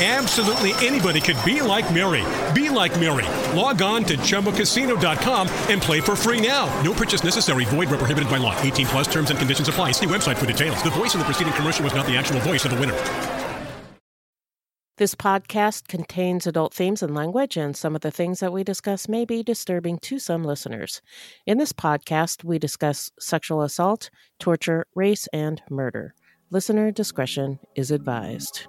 Absolutely anybody could be like Mary. Be like Mary. Log on to ChumbaCasino.com and play for free now. No purchase necessary. Void where prohibited by law. 18 plus terms and conditions apply. See website for details. The voice in the preceding commercial was not the actual voice of the winner. This podcast contains adult themes and language, and some of the things that we discuss may be disturbing to some listeners. In this podcast, we discuss sexual assault, torture, race, and murder. Listener discretion is advised.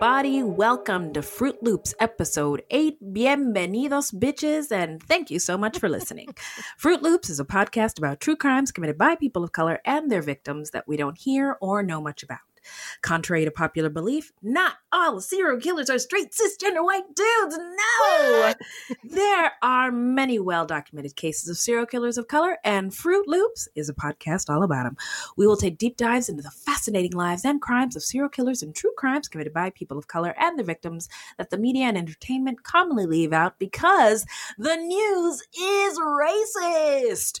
Everybody. Welcome to Fruit Loops episode 8. Bienvenidos, bitches, and thank you so much for listening. Fruit Loops is a podcast about true crimes committed by people of color and their victims that we don't hear or know much about. Contrary to popular belief, not all serial killers are straight cisgender white dudes. No! there are many well documented cases of serial killers of color, and Fruit Loops is a podcast all about them. We will take deep dives into the fascinating lives and crimes of serial killers and true crimes committed by people of color and their victims that the media and entertainment commonly leave out because the news is racist.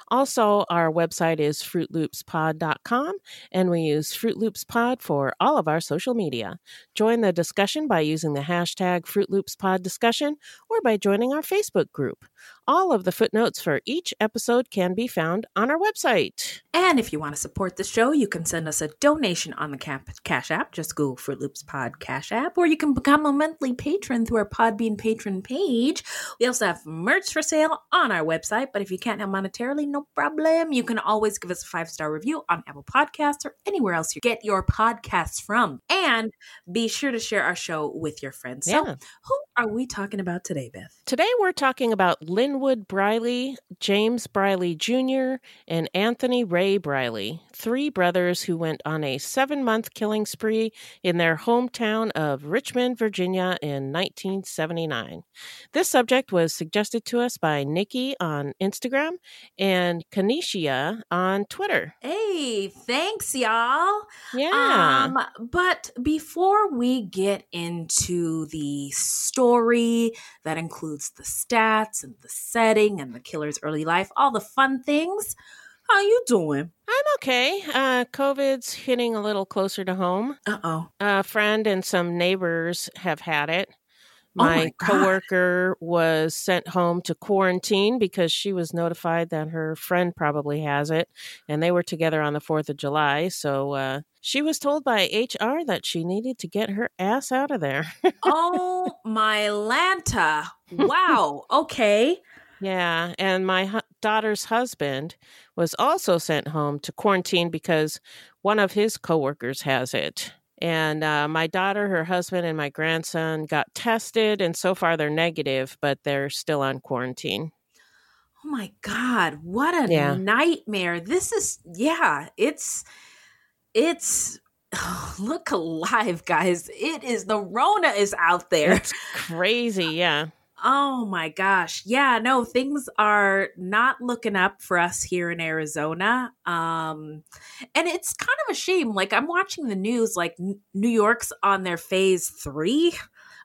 Also, our website is fruitloopspod.com, and we use Fruit Loops Pod for all of our social media. Join the discussion by using the hashtag Fruit Loops Pod discussion or by joining our Facebook group. All of the footnotes for each episode can be found on our website. And if you want to support the show, you can send us a donation on the Cash App. Just Google Fruit Loops Pod Cash App, or you can become a monthly patron through our Podbean patron page. We also have merch for sale on our website, but if you can't help monetarily, no problem. You can always give us a five star review on Apple Podcasts or anywhere else you get your podcasts from. And be sure to share our show with your friends. So, Yeah. who are we talking about today, Beth? Today we're talking about Linwood Briley, James Briley Jr., and Anthony Ray Briley, three brothers who went on a seven month killing spree in their hometown of Richmond, Virginia in 1979. This subject was suggested to us by Nikki on Instagram and Kanisha on Twitter. Hey, thanks, y'all. Yeah. Um, but before we get into the story that includes the stats and the setting and the killer's early life, all the fun things, How you doing? I'm okay. Uh, COVID's hitting a little closer to home. Uh oh. A friend and some neighbors have had it. Oh My, my God. coworker was sent home to quarantine because she was notified that her friend probably has it, and they were together on the Fourth of July. So uh, she was told by HR that she needed to get her ass out of there. oh my Lanta. Wow. Okay. Yeah, and my hu- daughter's husband was also sent home to quarantine because one of his coworkers has it. And uh, my daughter, her husband, and my grandson got tested, and so far they're negative, but they're still on quarantine. Oh my God. What a Yeah. nightmare. This is, yeah, it's, it's, look alive, guys. It is, the Rona is out there. It's crazy, yeah. Oh my gosh. Yeah, no, things are not looking up for us here in Arizona. Um and it's kind of a shame. Like I'm watching the news like New York's on their phase 3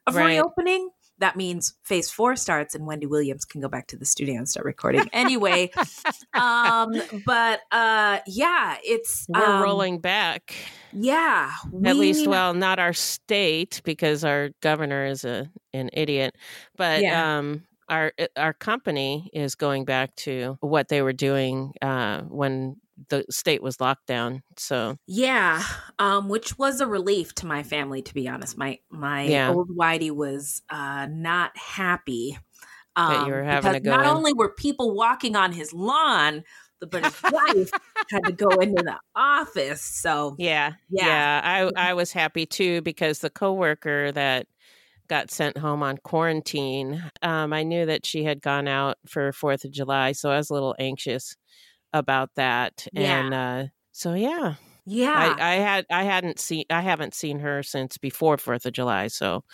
of Right. reopening. That means phase 4 starts and Wendy Williams can go back to the studio and start recording. Anyway, um but uh yeah, it's We're um, rolling back. Yeah. At least, well, not our state because our governor is a an idiot, but Yeah. um, our our company is going back to what they were doing uh, when the state was locked down. So Yeah, um, which was a relief to my family, to be honest. My my Yeah. old Whitey was uh, not happy. That you were having to because go not in. only were people walking on his lawn, but his wife had to go into the office. So yeah, Yeah. yeah, I I was happy too because the coworker that got sent home on quarantine, um, I knew that she had gone out for Fourth of July, so I was a little anxious about that, Yeah. and uh, so yeah. yeah, I, I had I hadn't seen I haven't seen her since before Fourth of July, so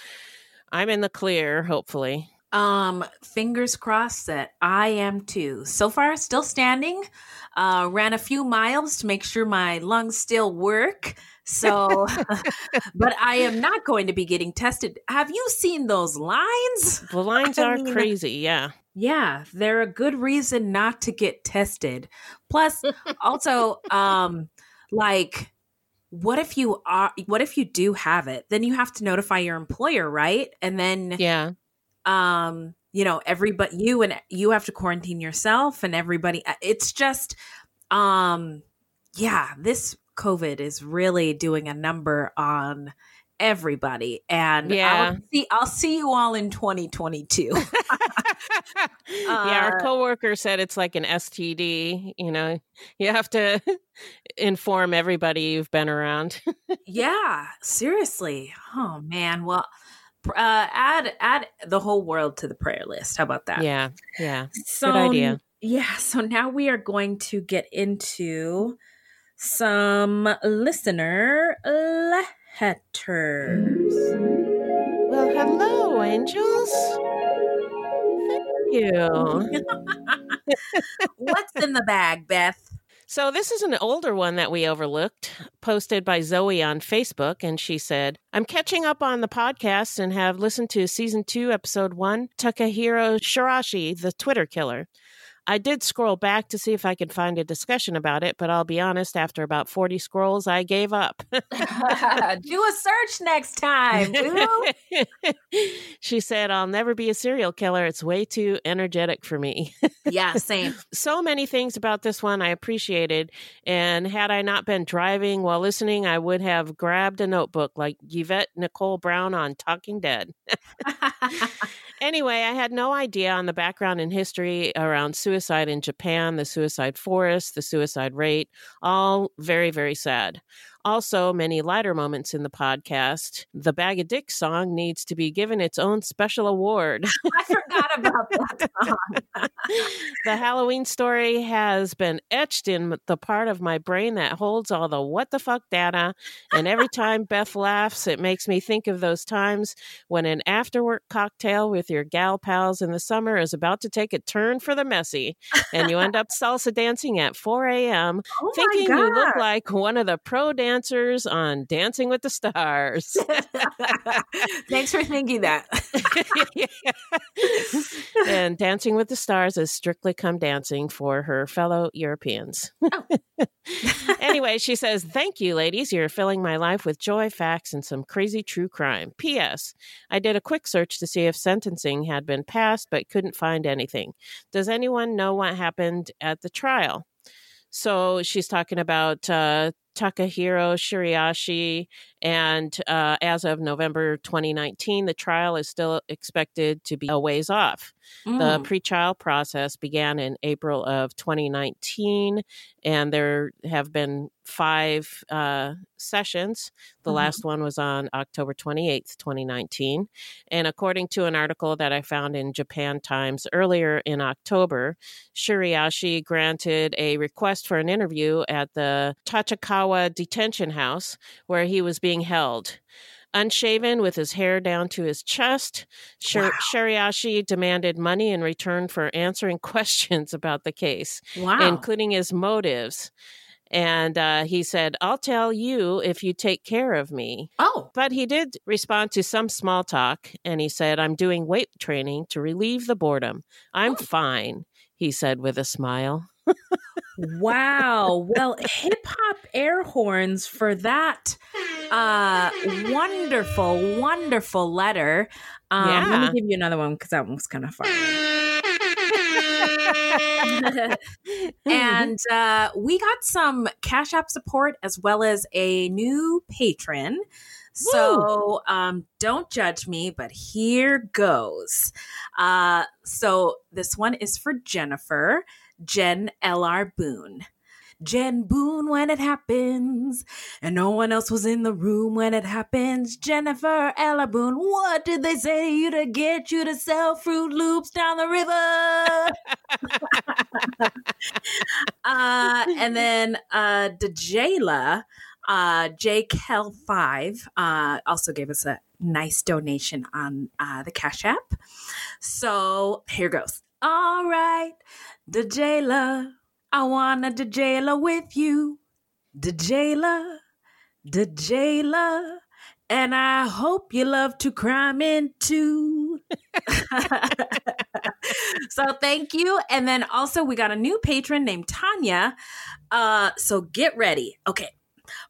I'm in the clear. Hopefully, Um, fingers crossed that I am too. So far, still standing. Uh, ran a few miles to make sure my lungs still work. So, but I am not going to be getting tested. Have you seen those lines? the lines I are mean- crazy. Yeah, Yeah, they're a good reason not to get tested. Plus, also, um, like, what if you are? What if you do have it? Then you have to notify your employer, right? And then yeah, um you know everybody you and you have to quarantine yourself and everybody uh, it's just um yeah this covid is really doing a number on everybody and Yeah. I'll see I'll see you all in 2022 yeah. Our Uh, coworker said it's like an STD. You know, you have to inform everybody you've been around. yeah seriously oh man well uh add add the whole world to the prayer list how about that yeah, yeah. So, Good idea. Yeah. So now we are going to get into some listener letters. Well, hello, angels. Thank you. What's in the bag, Beth? So, this is an older one that we overlooked, posted by Zoe on Facebook. And she said, I'm catching up on the podcast and have listened to season two, episode one Takahiro Shiraishi, the Twitter killer. I did scroll back to see if I could find a discussion about it, but I'll be honest, after about 40 scrolls, I gave up. Do a search next time. she said, I'll never be a serial killer. It's way too energetic for me. yeah, same. so many things about this one I appreciated. And had I not been driving while listening, I would have grabbed a notebook like Yvette Nicole Brown on Talking Dead. Anyway, I had no idea on the background and history around suicide in Japan, the suicide forest, the suicide rate, all very, very sad. Also, many lighter moments in the podcast. The Bag of Dicks song needs to be given its own special award. I forgot about that song. the Halloween story has been etched in the part of my brain that holds all the what the fuck data. And every time Beth laughs, it makes me think of those times when an after work cocktail with your gal pals in the summer is about to take a turn for the messy. And you end up salsa dancing at 4 a.m., Oh thinking you look like one of the pro dancers answers on Dancing with the Stars. Thanks for thinking that. and Dancing with the Stars is strictly come dancing for her fellow Europeans. Oh. anyway, she says, Thank you, ladies. You're filling my life with joy, facts, and some crazy true crime. P.S. I did a quick search to see if sentencing had been passed, but couldn't find anything. Does anyone know what happened at the trial? So she's talking about uh, Takahiro Shiriashi. And uh, as of November 2019, the trial is still expected to be a ways off. Mm. The pretrial process began in April of 2019, and there have been five uh, sessions. The Mhm. last one was on October 28th, 2019. And according to an article that I found in Japan Times earlier in October, Shiriashi granted a request for an interview at the Tachikawa detention house where he was being held. Unshaven with his hair down to his chest, Shir- Wow. Shiriashi demanded money in return for answering questions about the case, Wow. including his motives. And uh, he said, I'll tell you if you take care of me. oh. But he did respond to some small talk and he said, I'm doing weight training to relieve the boredom. I'm fine, he said with a smile. Wow. Well, hip hop air horns for that uh wonderful, wonderful letter. Um let Yeah. me give you another one because that one was kind of far. and uh, we got some Cash App support as well as a new patron. So um, don't judge me, but here goes. Uh, so this one is for Jennifer, Jen L.R. Boone. Jen Boone when it happens, and no one else was in the room when it happens. Jennifer Ella Boone, what did they say to you to get you to sell Fruit Loops down the river? uh, and then uh, Dejayla, uh, JKel5, uh, also gave us a nice donation on uh, the Cash App. So here goes. All right, Dejayla, I wanna the jailer with you. The jailer, the jailer, and I hope you love to crime in too. so thank you. And then also we got a new patron named Tanya. Uh, so get ready. Okay.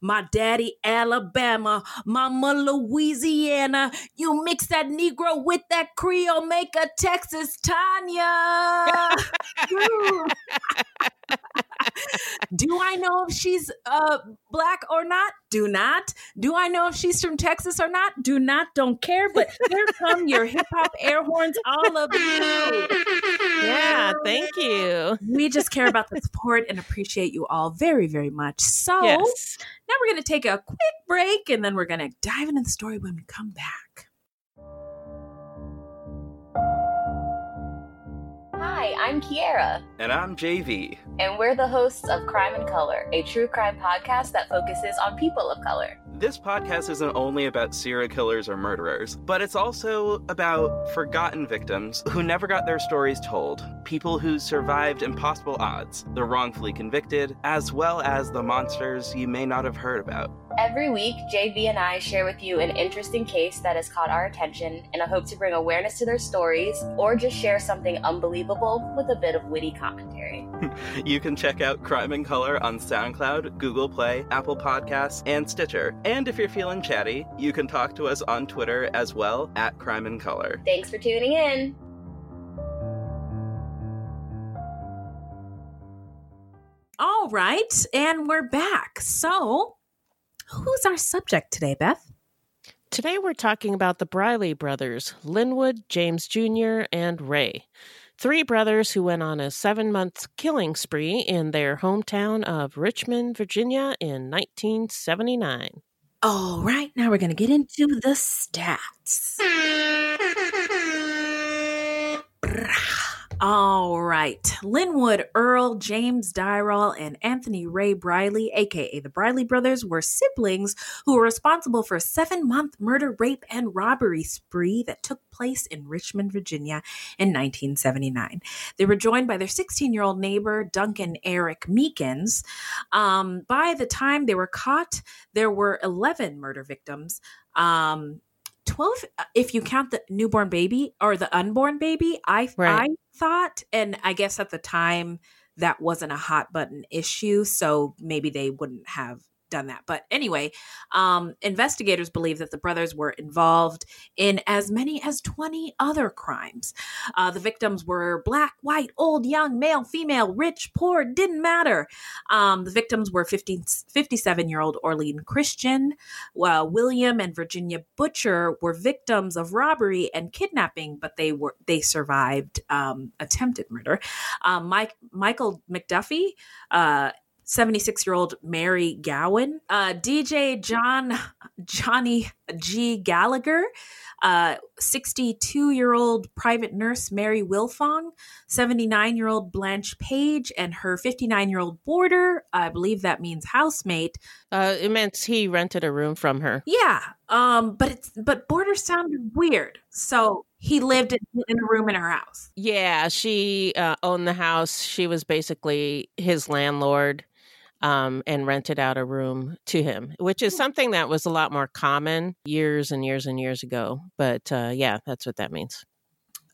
My daddy, Alabama, mama, Louisiana. You mix that Negro with that Creole, make a Texas Tanya. Do I know if she's uh, black or not? Do not. Do I know if she's from Texas or not? Do not. Don't care. But here come your hip hop air horns, all of you. Yeah, thank you. We just care about the support and appreciate you all very, very much. So Yes. now we're going to take a quick break and then we're going to dive into the story when we come back. Hi, I'm Kiera, And I'm JV. and we're the hosts of Crime and Color, a true crime podcast that focuses on people of color. This podcast isn't only about serial killers or murderers, but it's also about forgotten victims who never got their stories told, people who survived impossible odds, the wrongfully convicted, as well as the monsters you may not have heard about. Every week, JV and I share with you an interesting case that has caught our attention in a hope to bring awareness to their stories or just share something unbelievable with a bit of witty commentary. You can check out Crime and Color on SoundCloud, Google Play, Apple Podcasts, and Stitcher. And if you're feeling chatty, you can talk to us on Twitter as well at Crime and Color. Thanks for tuning in. All right. And we're back. So, who's our subject today, Beth? Today we're talking about the Briley brothers, Linwood, James Jr., and Ray. Three brothers who went on a seven month killing spree in their hometown of Richmond, Virginia in 1979. All right. Now we're going to get into the stats. All right. Linwood Earl, James Dyrall, and Anthony Ray Briley, aka the Briley brothers, were siblings who were responsible for a seven month murder, rape, and robbery spree that took place in Richmond, Virginia in 1979. They were joined by their 16 year old neighbor, Duncan Eric Meekins. Um, by the time they were caught, there were 11 murder victims. Um, 12 uh, if you count the newborn baby or the unborn baby i Right. i thought and i guess at the time that wasn't a hot button issue so maybe they wouldn't have done that but anyway um, investigators believe that the brothers were involved in as many as 20 other crimes uh, the victims were black white old young male female rich poor didn't matter um, the victims were 57 year old orline christian well, William and Virginia Butcher were victims of robbery and kidnapping, but they were they survived um, attempted murder. Um, Mike Michael McDuffie. Uh, 76 year old Mary Gowan, uh, DJ John Johnny G. Gallagher, uh, 62 year old private nurse Mary Wilfong, 79 year old Blanche Page, and her 59 year old boarder, I believe that means housemate, Uh, it meant he rented a room from her. yeah, um, but it's but border sounded weird. So he lived in, in a room in her house. Yeah, she uh, owned the house. She was basically his landlord um, and rented out a room to him, which is something that was a lot more common years and years and years ago. But uh, yeah, that's what that means.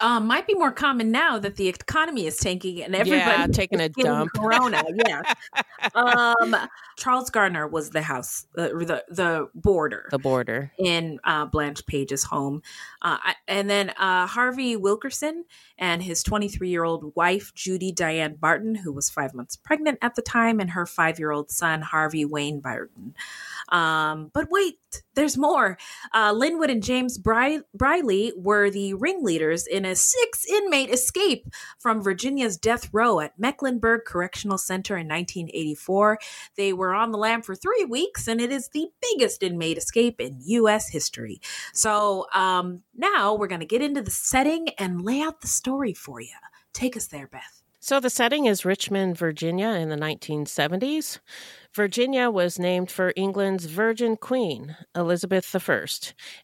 Um, might be more common now that the economy is tanking and everybody Yeah, taking a dump. Corona, yeah. um, Charles Gardner was the house, uh, the the boarder. The border. in uh, Blanche Page's home. Uh, and then uh, Harvey Wilkerson and his 23 year old wife, Judy Diane Barton, who was five months pregnant at the time, and her five year old son, Harvey Wayne Barton. Um, but wait, there's more. Uh, Linwood and James Bri- Briley were the ringleaders in a six inmate escape from Virginia's death row at Mecklenburg Correctional Center in 1984. They were on the lam for three weeks, and it is the biggest inmate escape in U.S. history. So um, now we're going to get into the setting and lay out the story for you. Take us there, Beth. So the setting is Richmond, Virginia in the 1970s. Virginia was named for England's Virgin Queen, Elizabeth I,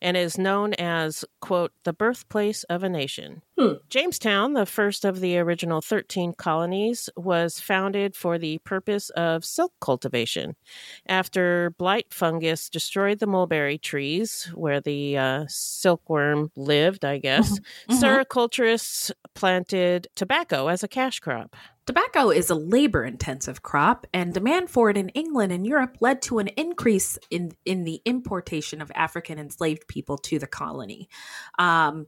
and is known as, quote, the birthplace of a nation. Jamestown, the first of the original 13 colonies, was founded for the purpose of silk cultivation. After blight fungus destroyed the mulberry trees, where the uh, silkworm lived, I guess, Mhm. sericulturists planted tobacco as a cash crop. Tobacco is a labor intensive crop, and demand for it in England and Europe led to an increase in, in the importation of African enslaved people to the colony. Um,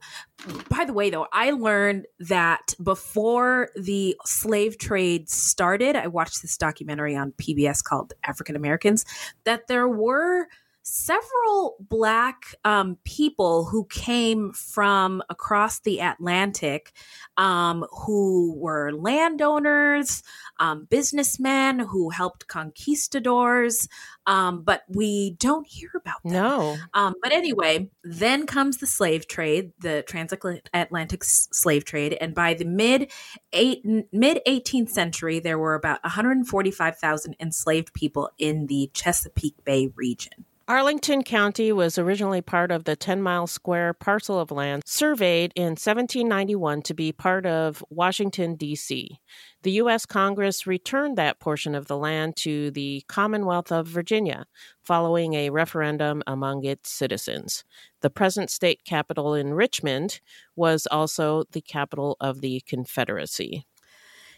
by the way, though, I learned that before the slave trade started, I watched this documentary on PBS called African Americans, that there were several black um, people who came from across the Atlantic um, who were landowners, um, businessmen who helped conquistadors, um, but we don't hear about them. No. Um, but anyway, then comes the slave trade, the transatlantic slave trade, and by the mid eight, mid 18th century, there were about 145,000 enslaved people in the Chesapeake Bay region. Arlington County was originally part of the 10 mile square parcel of land surveyed in 1791 to be part of Washington, D.C. The U.S. Congress returned that portion of the land to the Commonwealth of Virginia following a referendum among its citizens. The present state capital in Richmond was also the capital of the Confederacy.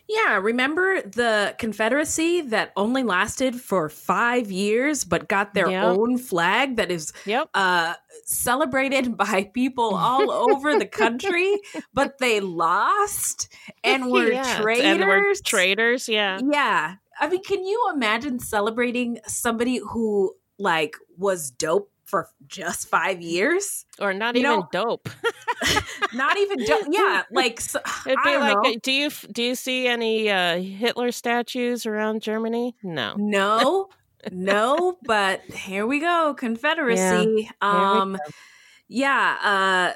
Yeah, remember the Confederacy that only lasted for five years but got their Yep. own flag that is uh, celebrated by people all over the country, but they lost and were Yeah, traitors. And were traitors, yeah. Yeah. I mean, can you imagine celebrating somebody who like was dope for just five years? Or not You even know- dope. Not even dope. Yeah, like so, It'd be like, know. uh, do you do you see any uh, Hitler statues around Germany? No. No, no, but here we go, Confederacy. Yeah, um, Yeah.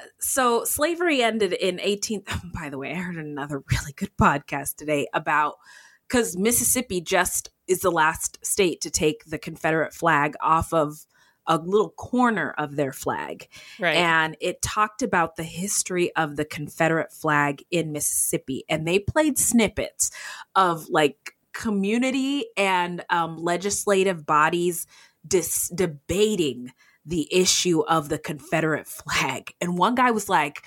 Uh, so slavery ended in 18. by the way, I heard another really good podcast today about because Mississippi just is the last state to take the Confederate flag off of a little corner of their flag. Right. And it talked about the history of the Confederate flag in Mississippi. And they played snippets of like community and um, legislative bodies dis- debating the issue of the Confederate flag. And one guy was like,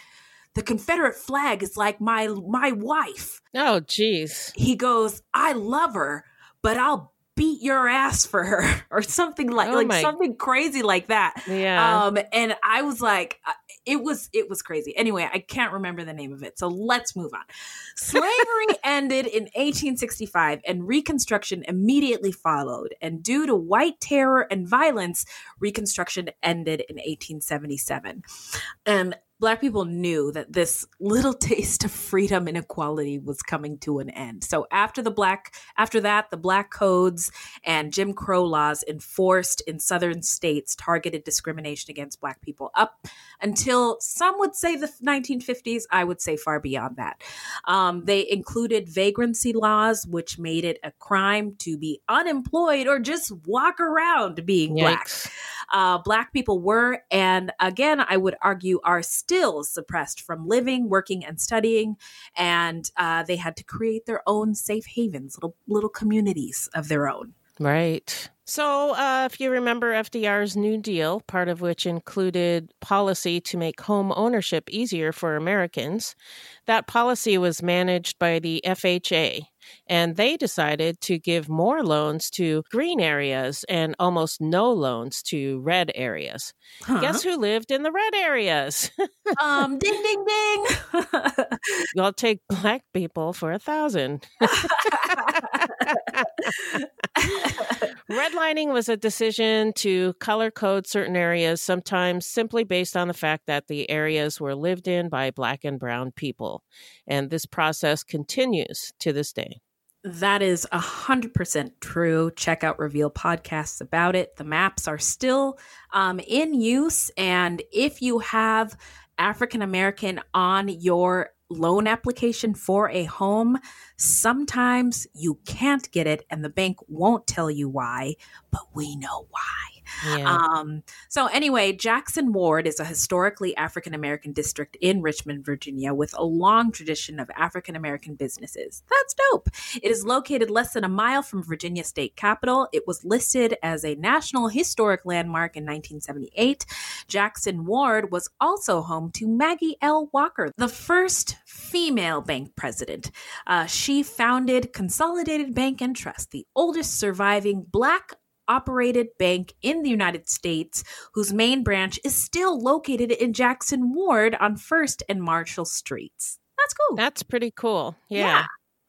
the Confederate flag is like my my wife. Oh, geez. He goes, I love her, but I'll beat your ass for her or something like Oh like my- something crazy like that. Yeah. Um and I was like uh, it was it was crazy. Anyway, I can't remember the name of it. So let's move on. Slavery ended in 1865 and reconstruction immediately followed. And due to white terror and violence, reconstruction ended in 1877. And Black people knew that this little taste of freedom and equality was coming to an end. So after the black, after that, the black codes and Jim Crow laws enforced in southern states targeted discrimination against black people up until some would say the 1950s. I would say far beyond that. Um, they included vagrancy laws, which made it a crime to be unemployed or just walk around being black. Uh, black people were, and again, I would argue, are still suppressed from living, working, and studying. And uh, they had to create their own safe havens, little little communities of their own. Right. So, uh, if you remember FDR's New Deal, part of which included policy to make home ownership easier for Americans, that policy was managed by the FHA, and they decided to give more loans to green areas and almost no loans to red areas. Huh. Guess who lived in the red areas? um, ding, ding, ding. I'll take black people for a thousand. Redlining was a decision to color code certain areas, sometimes simply based on the fact that the areas were lived in by black and brown people. And this process continues to this day. That is 100% true. Check out Reveal podcasts about it. The maps are still um, in use. And if you have African American on your loan application for a home, sometimes you can't get it and the bank won't tell you why, but we know why. Yeah. Um, so anyway, Jackson Ward is a historically African American district in Richmond, Virginia, with a long tradition of African American businesses. That's dope. It is located less than a mile from Virginia State Capitol. It was listed as a National Historic Landmark in 1978. Jackson Ward was also home to Maggie L. Walker, the first female bank president. Uh, she founded Consolidated Bank and Trust, the oldest surviving Black operated bank in the United States, whose main branch is still located in Jackson Ward on 1st and Marshall Streets. That's cool. That's pretty cool. Yeah. Yeah.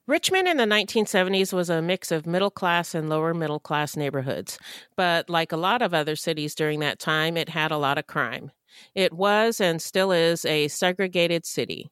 Richmond in the 1970s was a mix of middle class and lower middle class neighborhoods. But like a lot of other cities during that time, it had a lot of crime. It was and still is a segregated city.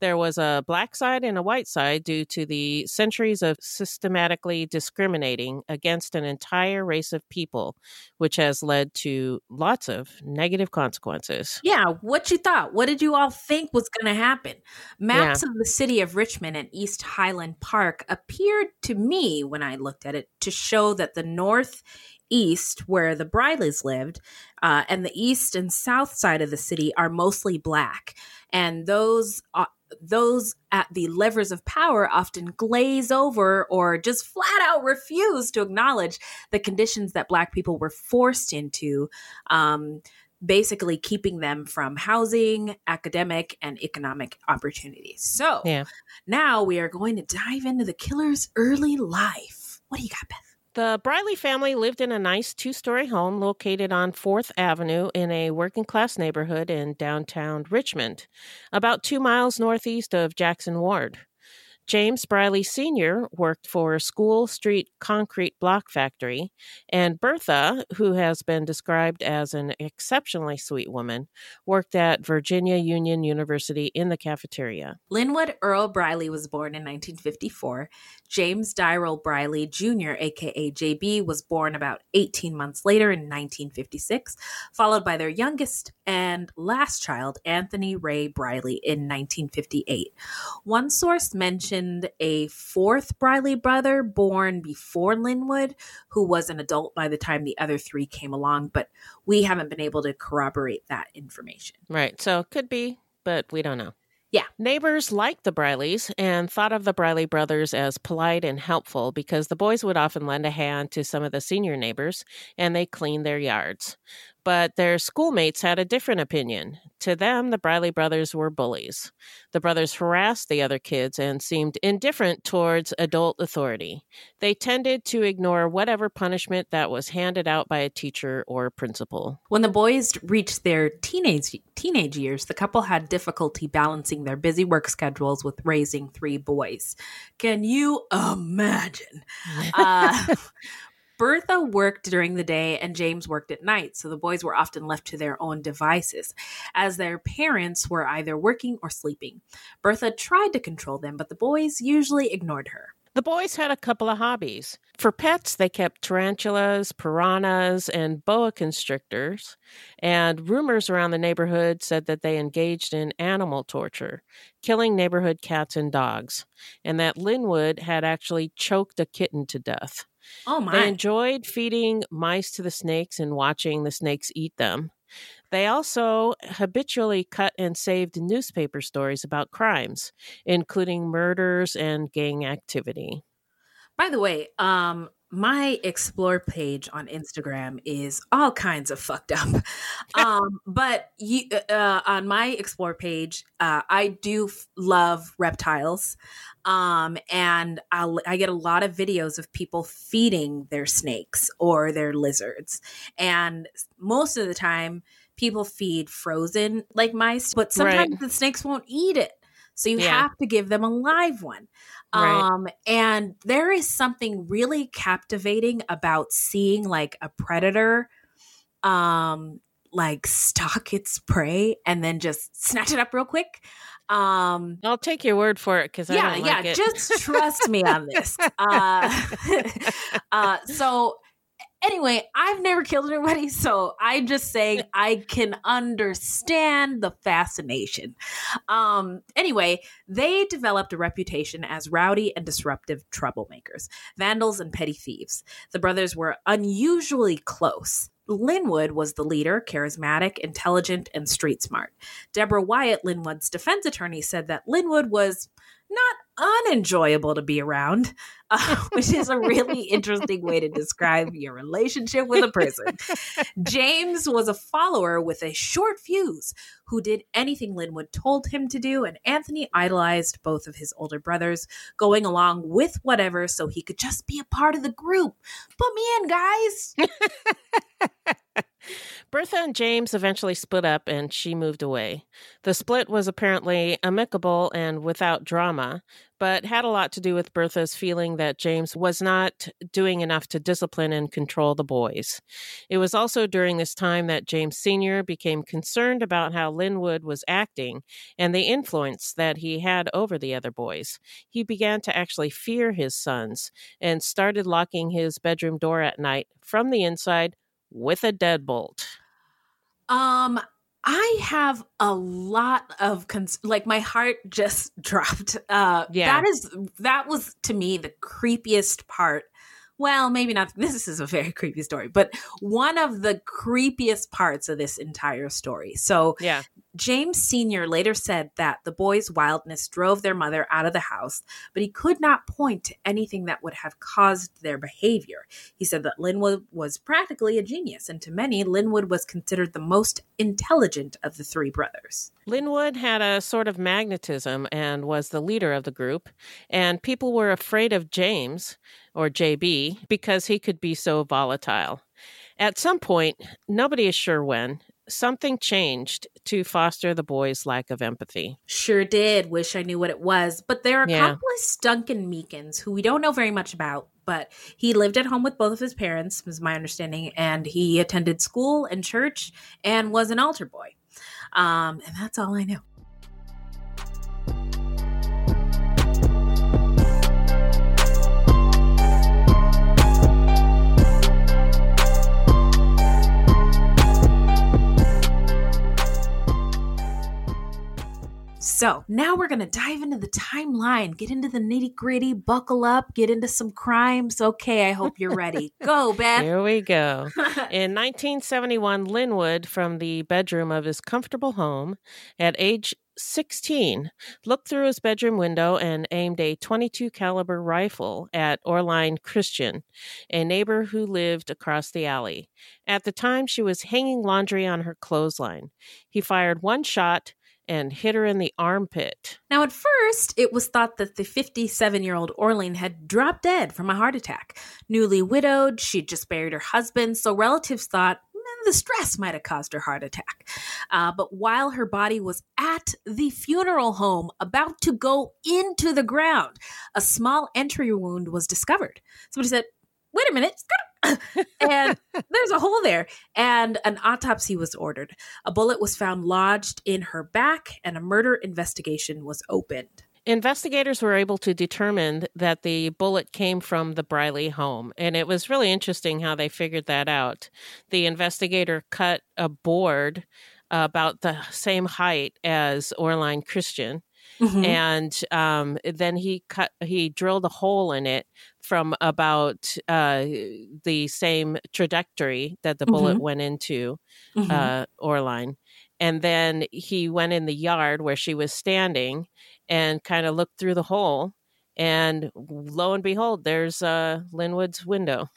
There was a black side and a white side due to the centuries of systematically discriminating against an entire race of people, which has led to lots of negative consequences. Yeah, what you thought? What did you all think was going to happen? Maps of the city of Richmond and East Highland Park appeared to me when I looked at it to show that the northeast, where the Brileys lived, uh, and the east and south side of the city are mostly black, and those. Uh, those at the levers of power often glaze over or just flat out refuse to acknowledge the conditions that Black people were forced into um, basically keeping them from housing, academic, and economic opportunities. So Yeah. now we are going to dive into the killer's early life. What do you got, Beth? The Briley family lived in a nice two story home located on 4th Avenue in a working class neighborhood in downtown Richmond, about two miles northeast of Jackson Ward. James Briley Sr. worked for School Street Concrete Block Factory, and Bertha, who has been described as an exceptionally sweet woman, worked at Virginia Union University in the cafeteria. Linwood Earl Briley was born in 1954. James Dyrrell Briley Jr., aka JB, was born about 18 months later in 1956, followed by their youngest and last child, Anthony Ray Briley, in 1958. One source mentioned a fourth Briley brother born before Linwood, who was an adult by the time the other three came along, but we haven't been able to corroborate that information. Right. So it could be, but we don't know. Yeah. Neighbors liked the Brileys and thought of the Briley brothers as polite and helpful because the boys would often lend a hand to some of the senior neighbors and they cleaned their yards. But their schoolmates had a different opinion. To them, the Briley brothers were bullies. The brothers harassed the other kids and seemed indifferent towards adult authority. They tended to ignore whatever punishment that was handed out by a teacher or principal. When the boys reached their teenage teenage years, the couple had difficulty balancing their busy work schedules with raising three boys. Can you imagine? uh, Bertha worked during the day and James worked at night, so the boys were often left to their own devices, as their parents were either working or sleeping. Bertha tried to control them, but the boys usually ignored her. The boys had a couple of hobbies. For pets, they kept tarantulas, piranhas, and boa constrictors. And rumors around the neighborhood said that they engaged in animal torture, killing neighborhood cats and dogs, and that Linwood had actually choked a kitten to death. Oh my. They enjoyed feeding mice to the snakes and watching the snakes eat them. They also habitually cut and saved newspaper stories about crimes, including murders and gang activity. By the way, um, my explore page on Instagram is all kinds of fucked up. um, but you, uh, on my explore page, uh, I do f- love reptiles. Um, and I'll, I get a lot of videos of people feeding their snakes or their lizards. And most of the time, people feed frozen like mice, but sometimes Right. the snakes won't eat it. So you Yeah. have to give them a live one. Right. Um, and there is something really captivating about seeing like a predator, um, like stalk its prey and then just snatch it up real quick. Um, I'll take your word for it because I yeah, don't yeah. like it. Just trust me on this. Uh, uh, so anyway, I've never killed anybody, so I'm just saying I can understand the fascination. Um, anyway, they developed a reputation as rowdy and disruptive troublemakers, vandals, and petty thieves. The brothers were unusually close. Linwood was the leader, charismatic, intelligent, and street smart. Deborah Wyatt, Linwood's defense attorney, said that Linwood was not unenjoyable to be around, uh, which is a really interesting way to describe your relationship with a person. James was a follower with a short fuse who did anything Linwood told him to do, and Anthony idolized both of his older brothers, going along with whatever so he could just be a part of the group. Put me in, guys. Bertha and James eventually split up and she moved away. The split was apparently amicable and without drama, but had a lot to do with Bertha's feeling that James was not doing enough to discipline and control the boys. It was also during this time that James Sr. became concerned about how Linwood was acting and the influence that he had over the other boys. He began to actually fear his sons and started locking his bedroom door at night from the inside with a deadbolt. Um, I have a lot of cons- like my heart just dropped. Uh, Yeah. that is that was to me the creepiest part. Well, maybe not. This is a very creepy story, but one of the creepiest parts of this entire story. So, Yeah. James Sr. later said that the boys' wildness drove their mother out of the house, but he could not point to anything that would have caused their behavior. He said that Linwood was practically a genius, and to many, Linwood was considered the most intelligent of the three brothers. Linwood had a sort of magnetism and was the leader of the group, and people were afraid of James, or JB, because he could be so volatile. At some point, nobody is sure when, something changed to foster the boy's lack of empathy. Sure did. Wish I knew what it was. But there are Yeah. accomplice Duncan Meekins, who we don't know very much about, but he lived at home with both of his parents, was my understanding, and he attended school and church and was an altar boy. Um, and that's all I know. So now we're going to dive into the timeline, get into the nitty gritty, buckle up, get into some crimes. Okay, I hope you're ready. Go, Beth. Here we go. In 1971, Linwood, from the bedroom of his comfortable home at age 16, looked through his bedroom window and aimed a 22 caliber rifle at Orline Christian, a neighbor who lived across the alley. At the time, she was hanging laundry on her clothesline. He fired one shot and hit her in the armpit. Now, at first, it was thought that the 57 year old Orline had dropped dead from a heart attack. Newly widowed, she'd just buried her husband, so relatives thought "Eh, the stress might have caused her heart attack. Uh, but while her body was at the funeral home, about to go into the ground, a small entry wound was discovered. Somebody said, Wait a minute. and there's a hole there. And an autopsy was ordered. A bullet was found lodged in her back, and a murder investigation was opened. Investigators were able to determine that the bullet came from the Briley home. And it was really interesting how they figured that out. The investigator cut a board about the same height as Orline Christian. Mhm. And um, then he cut, he drilled a hole in it from about uh, the same trajectory that the bullet Mhm. went into Mhm. uh, Orline. And then he went in the yard where she was standing and kind of looked through the hole. And lo and behold, there's uh, Linwood's window.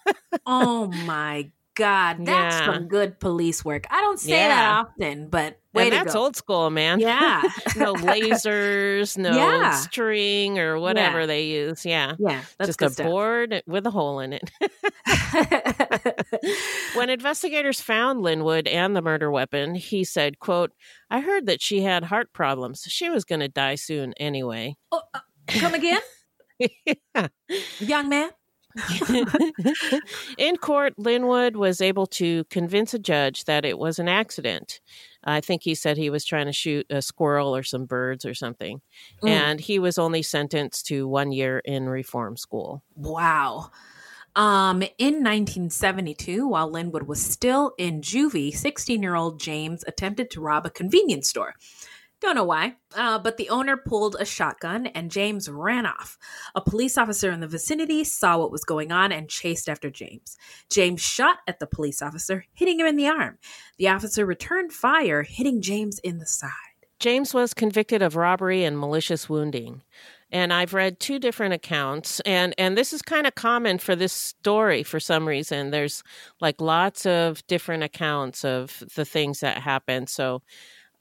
oh my God. That's Yeah. some good police work. I don't say that often, but way that's go. old school, man. Yeah. no lasers, no Yeah. string or whatever Yeah. they use. Yeah. Yeah, that's Just a stuff. board with a hole in it. when investigators found Linwood and the murder weapon, he said, quote, I heard that she had heart problems. She was going to die soon anyway. Oh, uh, come again? Young man? In court, Linwood was able to convince a judge that it was an accident. I think he said he was trying to shoot a squirrel or some birds or something. Mm. And he was only sentenced to one year in reform school. Wow. Um, in 1972, while Linwood was still in juvie, 16 year old James attempted to rob a convenience store. Don't know why, uh, but the owner pulled a shotgun and James ran off. A police officer in the vicinity saw what was going on and chased after James. James shot at the police officer, hitting him in the arm. The officer returned fire, hitting James in the side. James was convicted of robbery and malicious wounding. And I've read two different accounts and and this is kind of common for this story for some reason. There's like lots of different accounts of the things that happened. So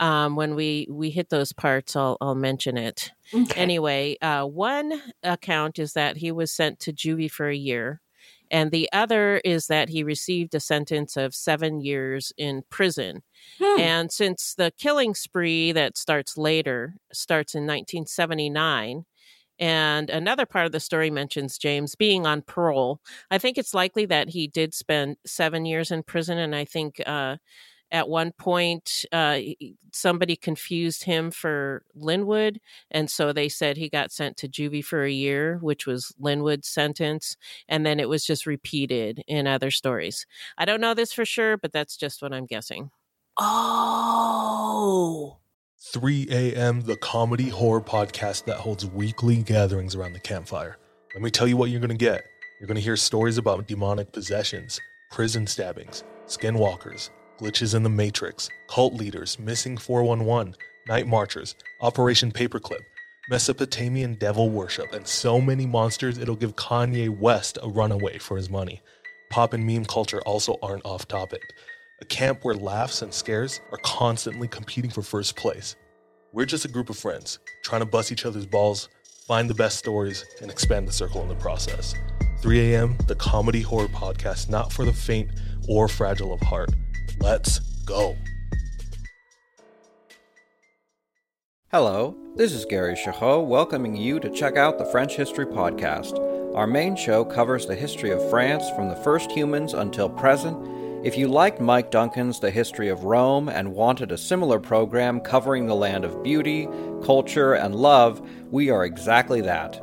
um, when we we hit those parts, I'll I'll mention it. Okay. Anyway, uh, one account is that he was sent to juvie for a year, and the other is that he received a sentence of seven years in prison. Hmm. And since the killing spree that starts later starts in 1979, and another part of the story mentions James being on parole, I think it's likely that he did spend seven years in prison. And I think uh, at one point uh, somebody confused him for Linwood. And so they said he got sent to juvie for a year, which was Linwood's sentence. And then it was just repeated in other stories. I don't know this for sure, but that's just what I'm guessing. Oh. 3 a.m., the comedy horror podcast that holds weekly gatherings around the campfire. Let me tell you what you're going to get. You're going to hear stories about demonic possessions, prison stabbings, skinwalkers, glitches in the Matrix, cult leaders, missing 411, night marchers, Operation Paperclip, Mesopotamian devil worship, and so many monsters it'll give Kanye West a runaway for his money. Pop and meme culture also aren't off topic. A camp where laughs and scares are constantly competing for first place. We're just a group of friends trying to bust each other's balls, find the best stories, and expand the circle in the process. 3 a.m., the comedy horror podcast not for the faint or fragile of heart. Let's go. Hello, this is Gary Chahot welcoming you to check out the French History Podcast. Our main show covers the history of France from the first humans until present. If you liked Mike Duncan's The History of Rome and wanted a similar program covering the land of beauty, culture, and love, we are exactly that.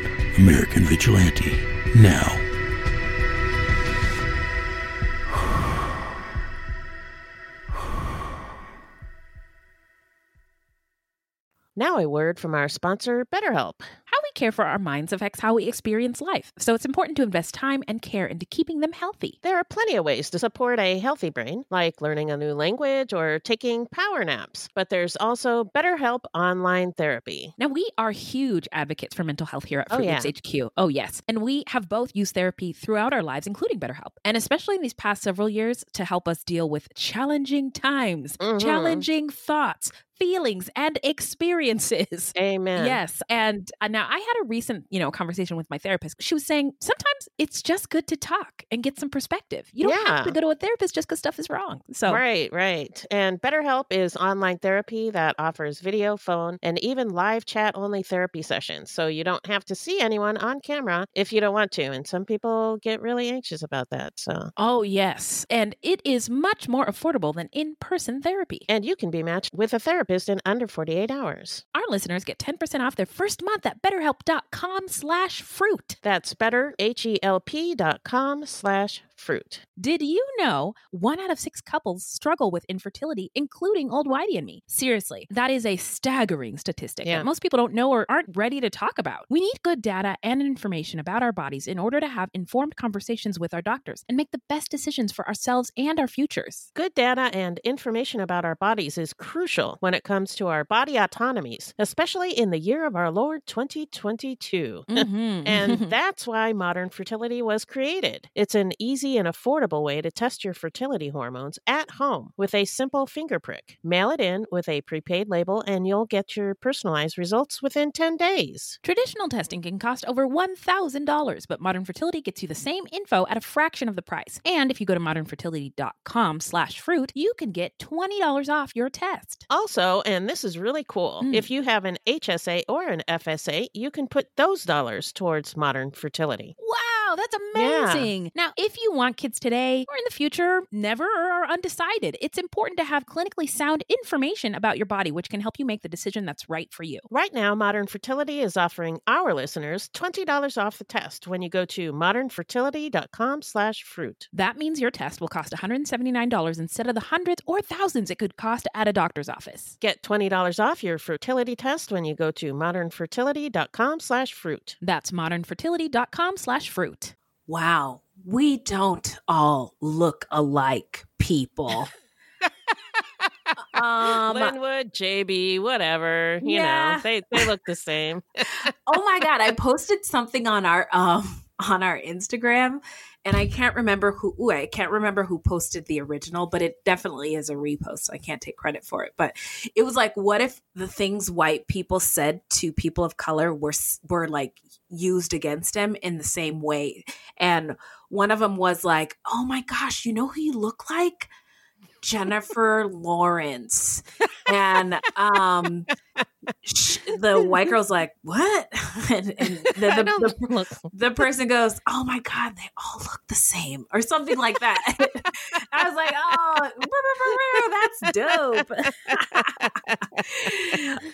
American Vigilante now. Now, a word from our sponsor, BetterHelp. How we care for our minds affects how we experience life, so it's important to invest time and care into keeping them healthy. There are plenty of ways to support a healthy brain, like learning a new language or taking power naps, but there's also BetterHelp online therapy. Now, we are huge advocates for mental health here at Oh, Fruit yeah. Loops HQ. Oh, yes. And we have both used therapy throughout our lives, including BetterHelp, and especially in these past several years to help us deal with challenging times, Mhm. challenging thoughts, feelings, and experiences. Amen. Yes. And uh, now I had a recent, you know, conversation with my therapist. She was saying sometimes it's just good to talk and get some perspective. You don't have to go to a therapist just because stuff is wrong. So Right, right. And BetterHelp is online therapy that offers video, phone, and even live chat only therapy sessions. So you don't have to see anyone on camera if you don't want to. And some people get really anxious about that. So Oh, yes. And it is much more affordable than in person therapy. And you can be matched with a therapist in under 48 hours. Our listeners get 10% off their first month at betterhelp.com slash fruit. That's better, H-E-L-P dot com slash fruit. Did you know one out of six couples struggle with infertility, including old Whitey and me? Seriously, that is a staggering statistic Yeah. that most people don't know or aren't ready to talk about. We need good data and information about our bodies in order to have informed conversations with our doctors and make the best decisions for ourselves and our futures. Good data and information about our bodies is crucial when it comes to our body autonomies, especially in the year of our Lord 2022. Mhm. and that's why modern fertility was created. It's an easy and affordable way to test your fertility hormones at home with a simple finger prick. Mail it in with a prepaid label, and you'll get your personalized results within 10 days. Traditional testing can cost over $1,000, but Modern Fertility gets you the same info at a fraction of the price. And if you go to modernfertility.com slash fruit, you can get $20 off your test. Also, and this is really cool, Mm. if you have an HSA or an FSA, you can put those dollars towards modern fertility. Wow, that's Yeah. amazing. Now, if you want kids today or in the future, never or are undecided, it's important to have clinically sound information about your body, which can help you make the decision that's right for you. Right now, Modern Fertility is offering our listeners $20 off the test when you go to modernfertility.com slash fruit. That means your test will cost $179 instead of the hundreds or thousands it could cost at a doctor's office. Get $20 off your fertility test when you go to modernfertility.com slash fruit. That's modernfertility.com slash fruit. Wow, we don't all look alike, people. um, Linwood, JB, whatever, you Yeah. know, they, they look the same. oh my god, I posted something on our um on our Instagram and I can't remember who ooh, I can't remember who posted the original, but it definitely is a repost, so I can't take credit for it. But it was like what if the things white people said to people of color were were like used against them in the same way. And one of them was like, "Oh my gosh, you know who you look like? Jennifer Lawrence." And um sh- the white girl's like, "What?" and, and the, the, the, the person goes, "Oh my god, they all look the same," or something like that. I was like, "Oh, That's dope.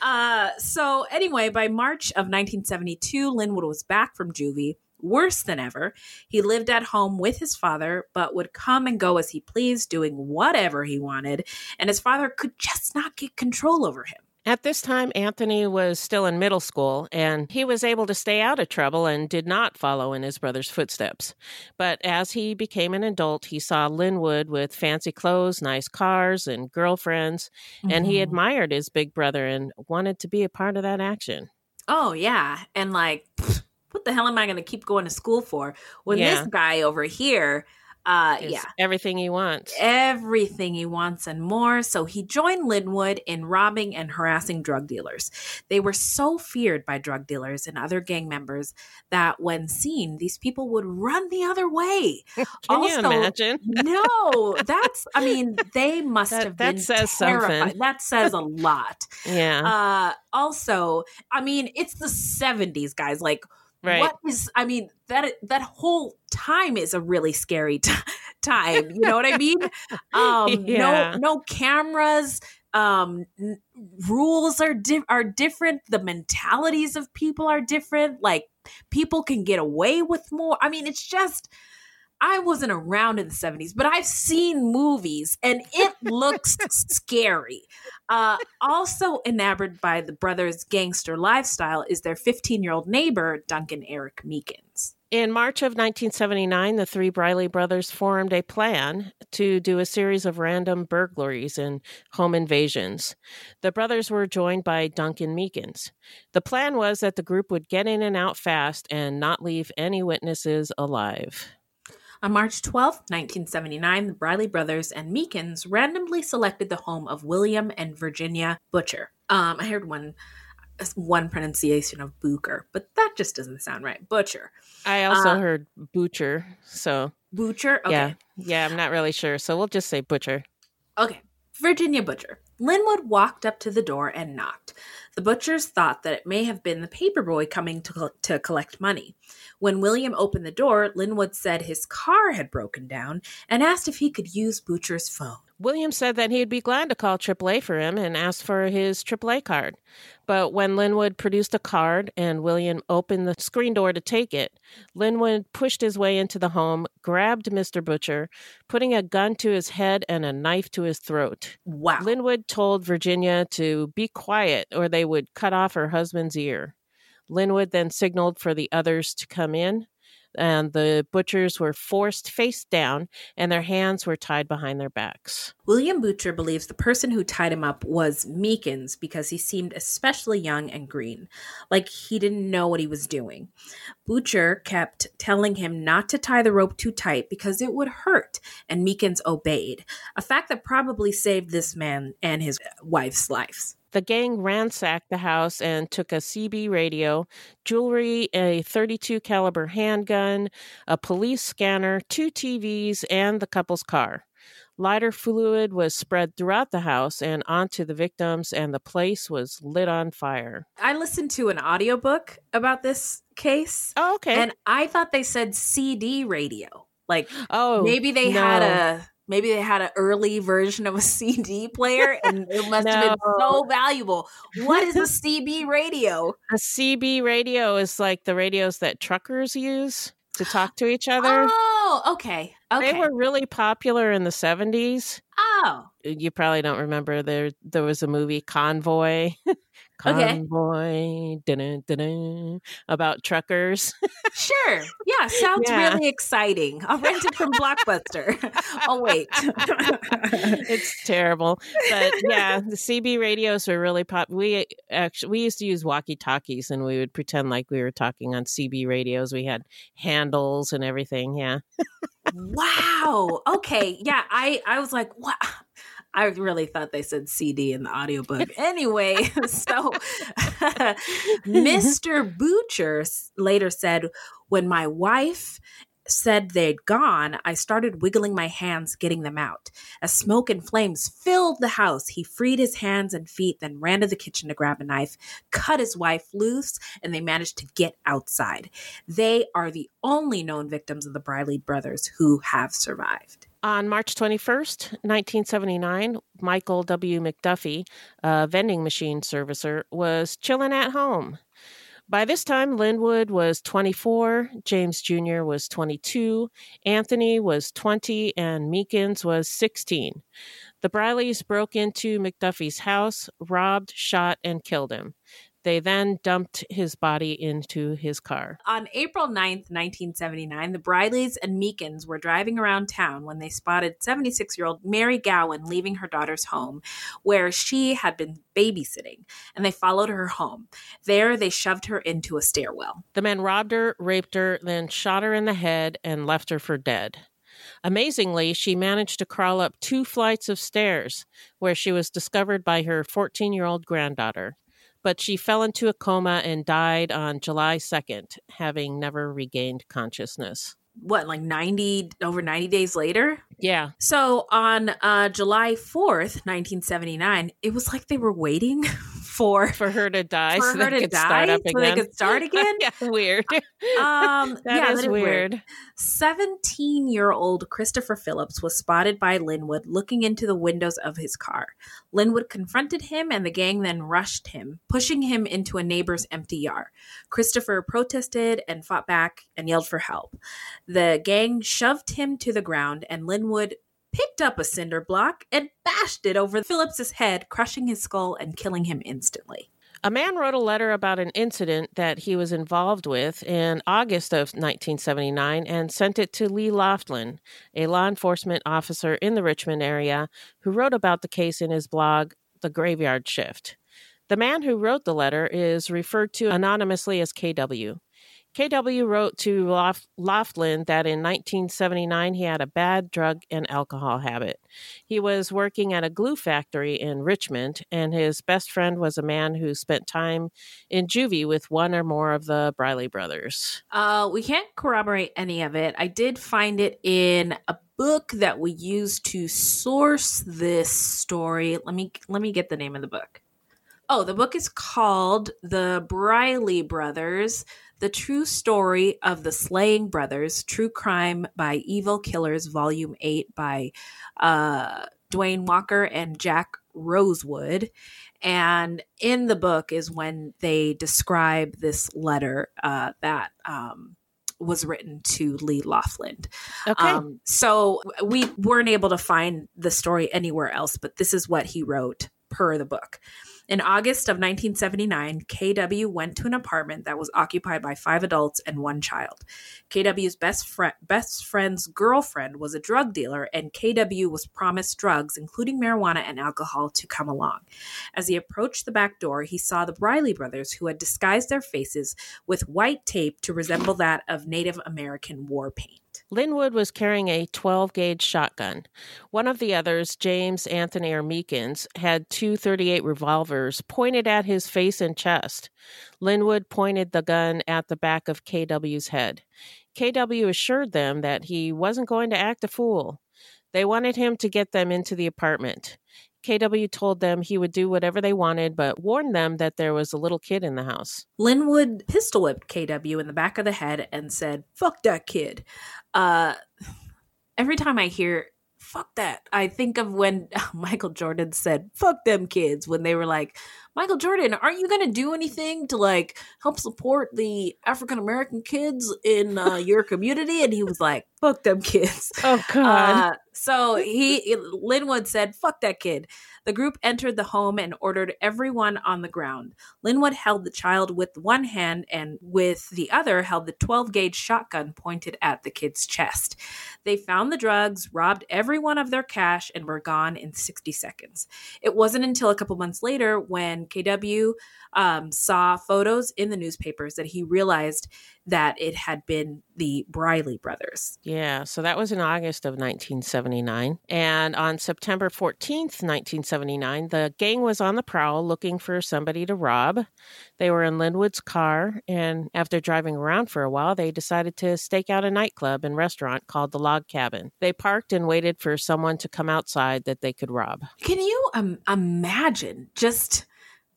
uh, so, anyway, by March of 1972, Linwood was back from juvie, worse than ever. He lived at home with his father, but would come and go as he pleased, doing whatever he wanted, and his father could just not get control over him. At this time, Anthony was still in middle school, and he was able to stay out of trouble and did not follow in his brother's footsteps. But as he became an adult, he saw Linwood with fancy clothes, nice cars, and girlfriends, mm-hmm. and he Mhm. admired his big brother and wanted to be a part of that action. Oh, yeah. And like, pfft, the hell am I going to keep going to school for when Yeah. this guy over here, uh, Is yeah, Everything he wants. everything he wants and more. So he joined Linwood in robbing and harassing drug dealers. They were so feared by drug dealers and other gang members that when seen, these people would run the other way. Can you imagine? no, that's, I mean, they must That- have that been says terrified. something. That says a lot. Yeah. Uh, also, I mean, it's the 70s, guys. Like, Right. what is, I mean, that that whole time is a really scary t- time. You know what I mean? Um, Yeah. No, no cameras. Um, n- rules are di- are different. The mentalities of people are different. Like, people can get away with more. I mean, it's just. I wasn't around in the 70s, but I've seen movies and it looks scary. Uh, also enamored by the brothers' gangster lifestyle is their 15 year old neighbor, Duncan Eric Meekins. In March of 1979, the three Briley brothers formed a plan to do a series of random burglaries and home invasions. The brothers were joined by Duncan Meekins. The plan was that the group would get in and out fast and not leave any witnesses alive. On March 12, 1979, the Briley brothers and Meekins randomly selected the home of William and Virginia Butcher. Um, I heard one one pronunciation of Booker, but that just doesn't sound right. Butcher. I also Uh, heard Butcher, so Butcher? Okay. yeah, yeah, I'm not really sure, so we'll just say Butcher. Okay, Virginia Butcher. Linwood walked up to the door and knocked. The butchers thought that it may have been the paperboy coming to, to collect money. When William opened the door, Linwood said his car had broken down and asked if he could use Butcher's phone. William said that he'd be glad to call AAA for him and asked for his AAA card. But when Linwood produced a card and William opened the screen door to take it, Linwood pushed his way into the home, grabbed Mr. Butcher, putting a gun to his head and a knife to his throat. Wow. Linwood told Virginia to be quiet or they would cut off her husband's ear. Linwood then signaled for the others to come in, and the butchers were forced face down and their hands were tied behind their backs. William Butcher believes the person who tied him up was Meekins because he seemed especially young and green, like he didn't know what he was doing. Butcher kept telling him not to tie the rope too tight because it would hurt, and Meekins obeyed, a fact that probably saved this man and his wife's lives. The gang ransacked the house and took a CB radio, jewelry, a 32 caliber handgun, a police scanner, two TVs, and the couple's car. Lighter fluid was spread throughout the house and onto the victims, and the place was lit on fire. I listened to an audiobook about this case. Oh, okay. And I thought they said CD radio. Like, oh, maybe they had a maybe they had an early version of a CD player and it must have been so valuable. What is a CB radio? A CB radio is like the radios that truckers use to talk to each other. Oh, okay. Okay. They were really popular in the 70s. Oh. You probably don't remember there there was a movie Convoy. Okay. Convoy dun, about truckers. Sure. Yeah, sounds Yeah. really exciting. I'll rent it from Blockbuster. oh wait. it's terrible. But yeah, the CB radios were really pop. We actually we used to use walkie-talkies and we would pretend like we were talking on CB radios. We had handles and everything, yeah. wow. Okay. Yeah, I I was like, what? I really thought they said CD in the audiobook. Anyway, so Mr. Butcher later said, when my wife said they'd gone, I started wiggling my hands, getting them out. As smoke and flames filled the house, he freed his hands and feet, then ran to the kitchen to grab a knife, cut his wife loose, and they managed to get outside. They are the only known victims of the Briley brothers who have survived. On March 21st, 1979, Michael W. McDuffie, a vending machine servicer, was chilling at home. By this time, Linwood was 24, James Jr. was 22, Anthony was 20, and Meekins was 16. The Brileys broke into McDuffie's house, robbed, shot, and killed him. They then dumped his body into his car. On April 9th, 1979, the Brileys and Meekins were driving around town when they spotted 76 year old Mary Gowan leaving her daughter's home, where she had been babysitting, and they followed her home. There, they shoved her into a stairwell. The men robbed her, raped her, then shot her in the head and left her for dead. Amazingly, she managed to crawl up two flights of stairs, where she was discovered by her 14 year old granddaughter but she fell into a coma and died on July 2nd, having never regained consciousness. What, like 90, over 90 days later? Yeah. So on uh, July 4th, 1979, it was like they were waiting for for her to die, for so her they to could die, start up so again. they could start again. yeah, weird. Um, That yeah, is weird. Seventeen-year-old Christopher Phillips was spotted by Linwood looking into the windows of his car. Linwood confronted him, and the gang then rushed him, pushing him into a neighbor's empty yard. Christopher protested and fought back and yelled for help. The gang shoved him to the ground, and Linwood picked up a cinder block and bashed it over Phillips's head, crushing his skull and killing him instantly. A man wrote a letter about an incident that he was involved with in August of 1979 and sent it to Lee Lofland, a law enforcement officer in the Richmond area, who wrote about the case in his blog, The Graveyard Shift. The man who wrote the letter is referred to anonymously as KW. KW wrote to Laugh- Lofland that in 1979 he had a bad drug and alcohol habit. He was working at a glue factory in Richmond, and his best friend was a man who spent time in juvie with one or more of the Briley brothers. Uh, we can't corroborate any of it. I did find it in a book that we used to source this story. Let me let me get the name of the book. Oh, the book is called The Briley Brothers: The True Story of the Slaying Brothers: True Crime by Evil Killers, Volume Eight by uh, Dwayne Walker and Jack Rosewood. And in the book is when they describe this letter uh, that um, was written to Lee Lofland. Okay. Um, so we weren't able to find the story anywhere else, but this is what he wrote per the book. In August of 1979, KW went to an apartment that was occupied by five adults and one child. KW's best friend, best friend's girlfriend was a drug dealer, and KW was promised drugs, including marijuana and alcohol, to come along. As he approached the back door, he saw the Briley brothers, who had disguised their faces with white tape to resemble that of Native American war paint. Linwood was carrying a 12 gauge shotgun. One of the others, James Anthony or Meekins, had two 38 revolvers pointed at his face and chest. Linwood pointed the gun at the back of KW's head. KW assured them that he wasn't going to act a fool. They wanted him to get them into the apartment. KW told them he would do whatever they wanted, but warned them that there was a little kid in the house. Linwood pistol whipped KW in the back of the head and said, Fuck that kid. Uh, every time I hear fuck that, I think of when Michael Jordan said, fuck them kids, when they were like, Michael Jordan, aren't you going to do anything to like help support the African American kids in uh, your community? And he was like, fuck them kids. Oh, God. Uh, so he, Linwood said, fuck that kid. The group entered the home and ordered everyone on the ground. Linwood held the child with one hand and with the other held the 12 gauge shotgun pointed at the kid's chest. They found the drugs, robbed everyone of their cash, and were gone in 60 seconds. It wasn't until a couple months later when KW um, saw photos in the newspapers that he realized that it had been the Briley brothers. Yeah, so that was in August of 1979. And on September 14th, 1979, the gang was on the prowl looking for somebody to rob. They were in Linwood's car, and after driving around for a while, they decided to stake out a nightclub and restaurant called the Log Cabin. They parked and waited for someone to come outside that they could rob. Can you um, imagine just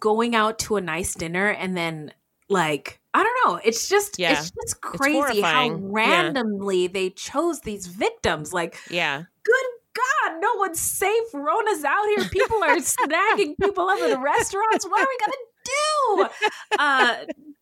going out to a nice dinner and then like I don't know. It's just Yeah. it's just crazy how horrifying. Yeah. randomly they chose these victims. Like, Yeah. good God, no one's safe. Rona's out here. People are snagging people up in restaurants. What are we gonna do? Uh,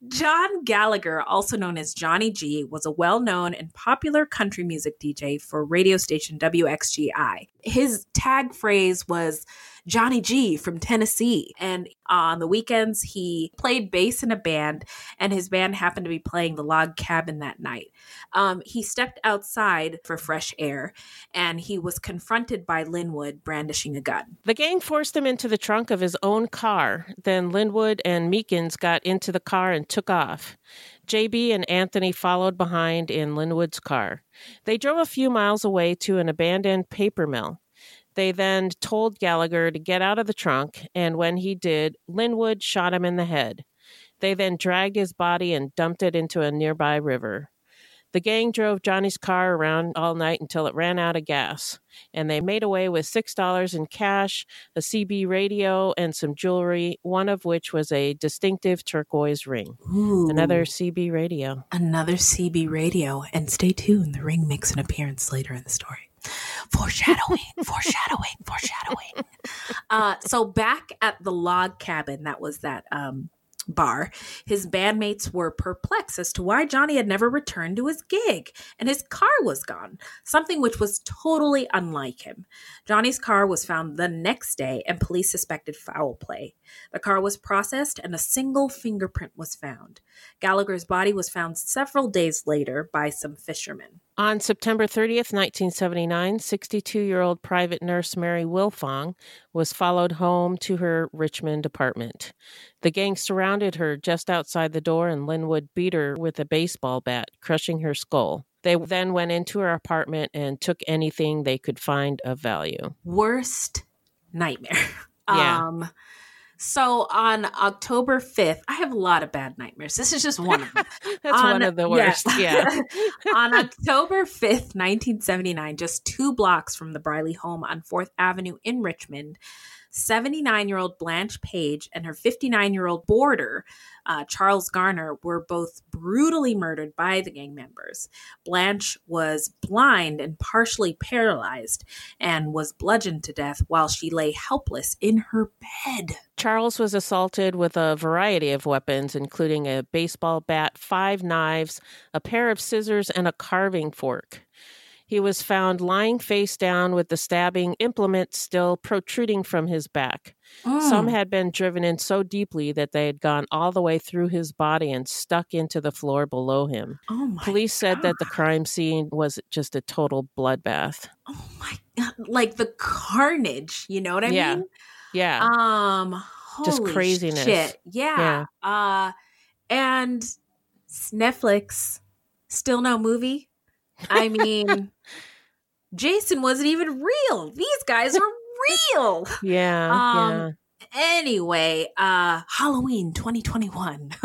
John Gallagher, also known as Johnny G, was a well-known and popular country music DJ for radio station WXGI. His tag phrase was Johnny G from Tennessee. And on the weekends, he played bass in a band, and his band happened to be playing the log cabin that night. Um, he stepped outside for fresh air, and he was confronted by Linwood brandishing a gun. The gang forced him into the trunk of his own car. Then Linwood and Meekins got into the car and took off. JB and Anthony followed behind in Linwood's car. They drove a few miles away to an abandoned paper mill. They then told Gallagher to get out of the trunk, and when he did, Linwood shot him in the head. They then dragged his body and dumped it into a nearby river. The gang drove Johnny's car around all night until it ran out of gas, and they made away with $6 in cash, a CB radio, and some jewelry, one of which was a distinctive turquoise ring. Ooh. Another CB radio. Another CB radio. And stay tuned, the ring makes an appearance later in the story. Foreshadowing, foreshadowing, foreshadowing. Uh, so back at the log cabin, that was that um, bar, his bandmates were perplexed as to why Johnny had never returned to his gig and his car was gone, something which was totally unlike him. Johnny's car was found the next day and police suspected foul play. The car was processed and a single fingerprint was found. Gallagher's body was found several days later by some fishermen. On September 30th, 1979, 62 year old private nurse Mary Wilfong was followed home to her Richmond apartment. The gang surrounded her just outside the door, and Linwood beat her with a baseball bat, crushing her skull. They then went into her apartment and took anything they could find of value. Worst nightmare. Yeah. Um, so on October 5th, I have a lot of bad nightmares. This is just one of them. That's one of the worst, yeah. on October 5th, 1979, just two blocks from the Briley home on 4th Avenue in Richmond, 79 year old Blanche Page and her 59 year old boarder, uh, Charles Garner, were both brutally murdered by the gang members. Blanche was blind and partially paralyzed and was bludgeoned to death while she lay helpless in her bed. Charles was assaulted with a variety of weapons, including a baseball bat, five knives, a pair of scissors, and a carving fork. He was found lying face down with the stabbing implement still protruding from his back. Some Mm. had been driven in so deeply that they had gone all the way through his body and stuck into the floor below him. Oh my Police said that the crime scene was just a total bloodbath. Oh my God. Like the carnage, you know what I Yeah. mean? Yeah. Um Just craziness. Shit. Yeah. Uh and Netflix still no movie. I mean Jason wasn't even real. These guys are real. yeah. Um, Anyway, uh Halloween 2021.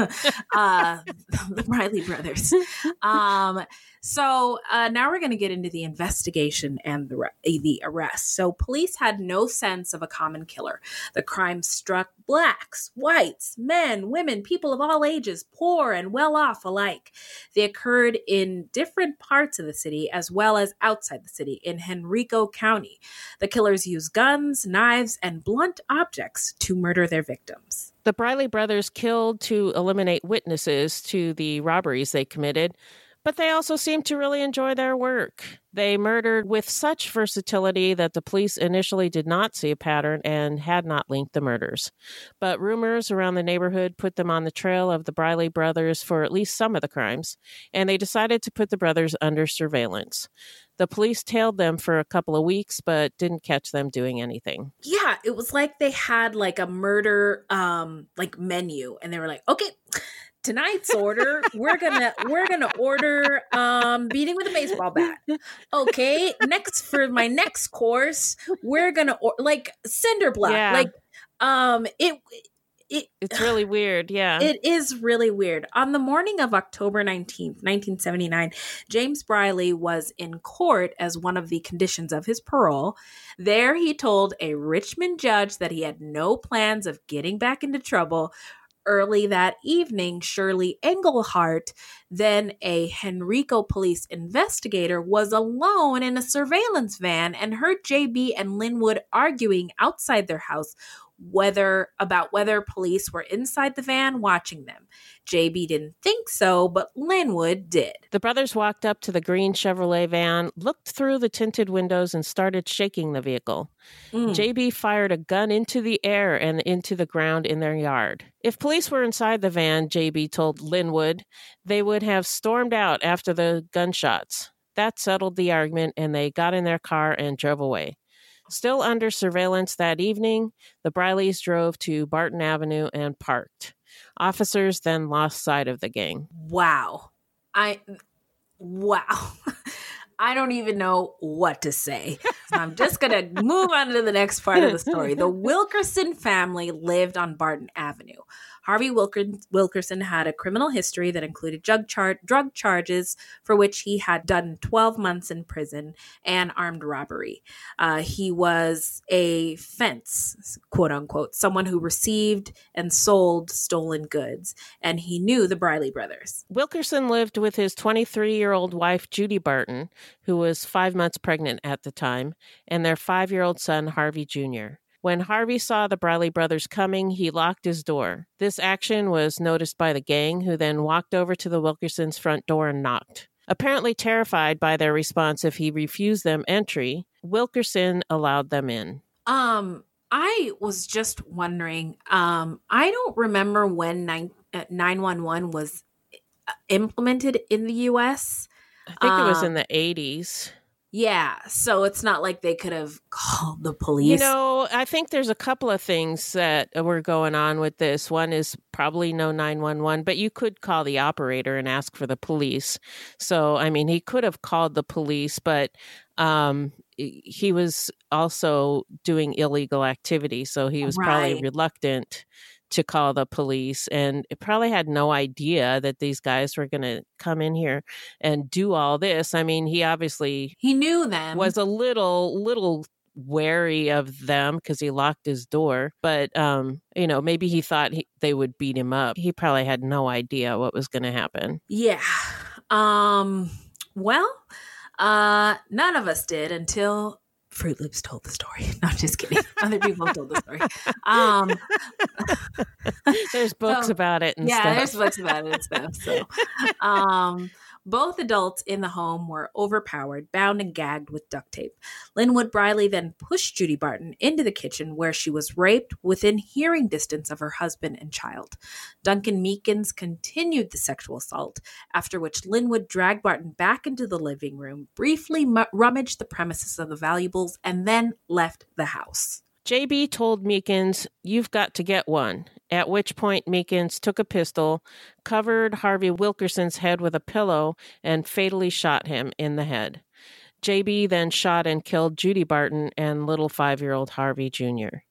uh the Briley brothers. Um so uh now we're going to get into the investigation and the re- the arrest. So police had no sense of a common killer. The crime struck blacks, whites, men, women, people of all ages, poor and well off alike. They occurred in different parts of the city as well as outside the city in Henrico County. The killers used guns, knives, and blunt objects to murder their victims. The Briley brothers killed to eliminate witnesses to the robberies they committed, but they also seemed to really enjoy their work. They murdered with such versatility that the police initially did not see a pattern and had not linked the murders. But rumors around the neighborhood put them on the trail of the Briley brothers for at least some of the crimes, and they decided to put the brothers under surveillance. The police tailed them for a couple of weeks, but didn't catch them doing anything. Yeah, it was like they had like a murder um like menu and they were like, "Okay, tonight's order we're gonna we're gonna order um beating with a baseball bat okay next for my next course we're gonna or- like cinder block Yeah. like um it it It's really weird, yeah. it is really weird. On the morning of October 19th, 1979, James Briley was in court as one of the conditions of his parole. There, he told a Richmond judge that he had no plans of getting back into trouble, Early that evening, Shirley Engelhart, then a Henrico police investigator, was alone in a surveillance van and heard JB and Linwood arguing outside their house whether about whether police were inside the van watching them. JB didn't think so, but Linwood did. The brothers walked up to the green Chevrolet van, looked through the tinted windows, and started shaking the vehicle. Mm. JB fired a gun into the air and into the ground in their yard. If police were inside the van, JB told Linwood, they would have stormed out after the gunshots. That settled the argument, and they got in their car and drove away. Still under surveillance that evening, the Brileys drove to Barton Avenue and parked. Officers then lost sight of the gang. Wow. I wow. I don't even know what to say. So I'm just going to move on to the next part of the story. The Wilkerson family lived on Barton Avenue. Harvey Wilkerson had a criminal history that included drug, char- drug charges for which he had done 12 months in prison and armed robbery. Uh, he was a fence, quote unquote, someone who received and sold stolen goods, and he knew the Briley brothers. Wilkerson lived with his 23 year old wife, Judy Barton, who was five months pregnant at the time, and their five year old son, Harvey Jr. When Harvey saw the Briley brothers coming, he locked his door. This action was noticed by the gang, who then walked over to the Wilkersons' front door and knocked. Apparently terrified by their response if he refused them entry, Wilkerson allowed them in. Um, I was just wondering. Um, I don't remember when nine uh, nine one one was uh, implemented in the U.S. I think it was Um, in the 80s. Yeah, so it's not like they could have called the police. You know, I think there's a couple of things that were going on with this. One is probably no 911, but you could call the operator and ask for the police. So, I mean, he could have called the police, but um, he was also doing illegal activity. So he was probably reluctant to call the police and it probably had no idea that these guys were going to come in here and do all this. I mean, he obviously he knew them. was a little little wary of them because he locked his door but um you know maybe he thought he, they would beat him up he probably had no idea what was going to happen Yeah. Um well, uh none of us did until Fruit Loops told the story. No, I'm just kidding. Other people told the story. Um there's books so- about it and yeah, stuff. there's books about it and stuff. So um both adults in the home were overpowered, bound and gagged with duct tape. Linwood Briley then pushed Judy Barton into the kitchen where she was raped within hearing distance of her husband and child. Duncan Meekins continued the sexual assault, after which Linwood dragged Barton back into the living room, briefly rummaged the premises of the valuables, and then left the house. JB told Meekins, You've got to get one. At which point, Meekins took a pistol, covered Harvey Wilkerson's head with a pillow, and fatally shot him in the head. JB then shot and killed Judy Barton and little five year old Harvey Jr.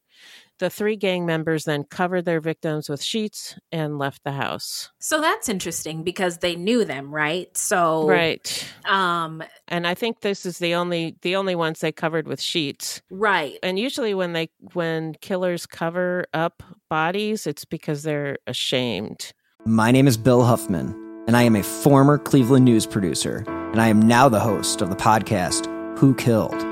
The three gang members then covered their victims with sheets and left the house. So that's interesting because they knew them, right? So Right. Um And I think this is the only the only ones they covered with sheets. Right. And usually when they when killers cover up bodies, it's because they're ashamed. My name is Bill Huffman, and I am a former Cleveland news producer, and I am now the host of the podcast Who Killed.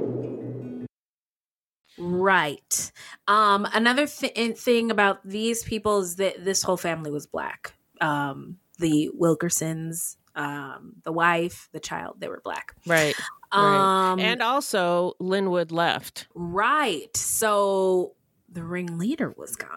Right. Um, another th- thing about these people is that this whole family was black. Um, the Wilkersons, um, the wife, the child, they were black. Right. Um, right. And also, Linwood left. Right. So the ringleader was gone.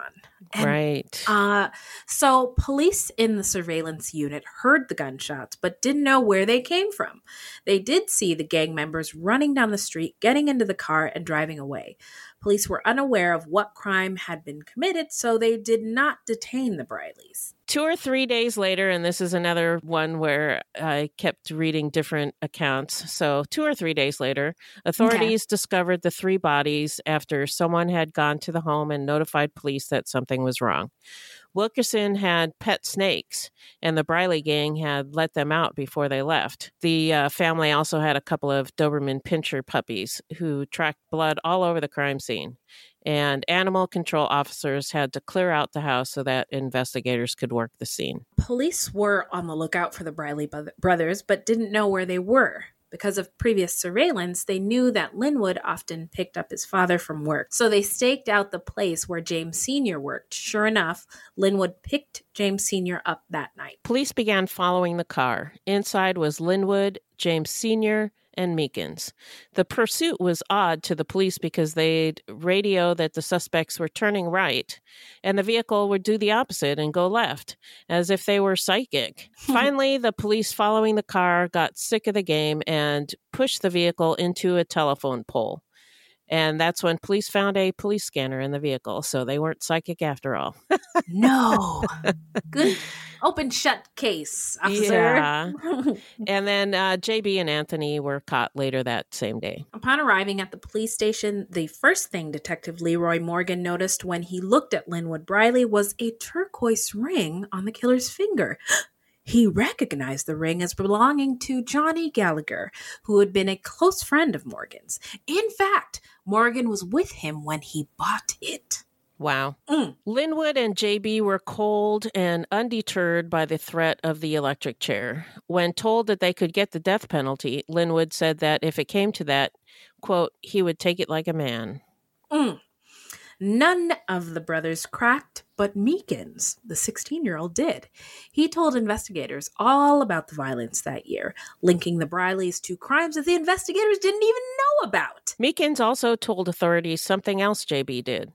And, right. Uh, so police in the surveillance unit heard the gunshots, but didn't know where they came from. They did see the gang members running down the street, getting into the car, and driving away. Police were unaware of what crime had been committed, so they did not detain the Brileys. Two or three days later, and this is another one where I kept reading different accounts. So, two or three days later, authorities okay. discovered the three bodies after someone had gone to the home and notified police that something was wrong. Wilkerson had pet snakes, and the Briley gang had let them out before they left. The uh, family also had a couple of Doberman Pinscher puppies who tracked blood all over the crime scene. And animal control officers had to clear out the house so that investigators could work the scene. Police were on the lookout for the Briley brothers, but didn't know where they were. Because of previous surveillance, they knew that Linwood often picked up his father from work. So they staked out the place where James Sr. worked. Sure enough, Linwood picked James Sr. up that night. Police began following the car. Inside was Linwood, James Sr., and Meekins. The pursuit was odd to the police because they'd radio that the suspects were turning right and the vehicle would do the opposite and go left, as if they were psychic. Finally, the police following the car got sick of the game and pushed the vehicle into a telephone pole. And that's when police found a police scanner in the vehicle. So they weren't psychic after all. no. Good open shut case, officer. Yeah. and then uh, JB and Anthony were caught later that same day. Upon arriving at the police station, the first thing Detective Leroy Morgan noticed when he looked at Linwood Briley was a turquoise ring on the killer's finger. He recognized the ring as belonging to Johnny Gallagher, who had been a close friend of Morgan's. In fact, Morgan was with him when he bought it. Wow. Mm. Linwood and JB were cold and undeterred by the threat of the electric chair. When told that they could get the death penalty, Linwood said that if it came to that, quote, he would take it like a man. Mm. None of the brothers cracked, but Meekins, the 16 year old, did. He told investigators all about the violence that year, linking the Brileys to crimes that the investigators didn't even know about. Meekins also told authorities something else JB did.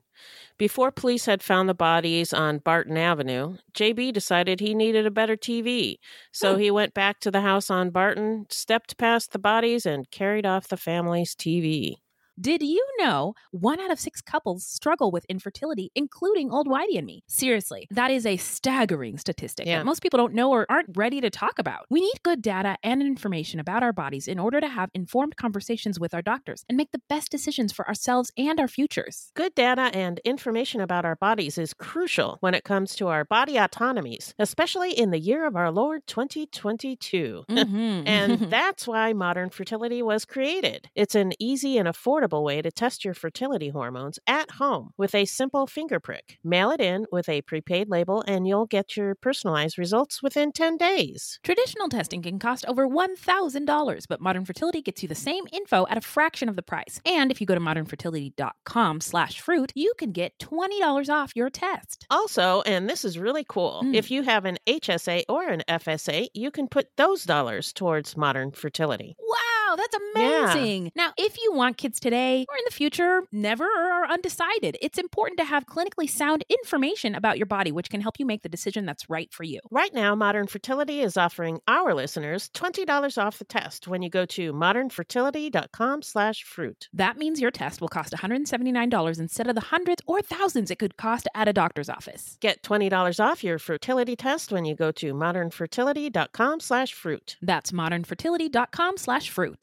Before police had found the bodies on Barton Avenue, JB decided he needed a better TV. So hmm. he went back to the house on Barton, stepped past the bodies, and carried off the family's TV. Did you know one out of six couples struggle with infertility, including old Whitey and me? Seriously, that is a staggering statistic Yeah. that most people don't know or aren't ready to talk about. We need good data and information about our bodies in order to have informed conversations with our doctors and make the best decisions for ourselves and our futures. Good data and information about our bodies is crucial when it comes to our body autonomies, especially in the year of our Lord 2022. Mhm. and that's why modern fertility was created. It's an easy and affordable way to test your fertility hormones at home with a simple finger prick. Mail it in with a prepaid label, and you'll get your personalized results within 10 days. Traditional testing can cost over $1,000, but Modern Fertility gets you the same info at a fraction of the price. And if you go to modernfertility.com slash fruit, you can get $20 off your test. Also, and this is really cool, Mm. if you have an HSA or an FSA, you can put those dollars towards modern fertility. Wow, that's Yeah. amazing. Now, if you want kids today or in the future, never or are undecided, it's important to have clinically sound information about your body, which can help you make the decision that's right for you. Right now, Modern Fertility is offering our listeners $20 off the test when you go to modernfertility.com slash fruit. That means your test will cost $179 instead of the hundreds or thousands it could cost at a doctor's office. Get $20 off your fertility test when you go to modernfertility.com slash fruit. That's modernfertility.com slash fruit.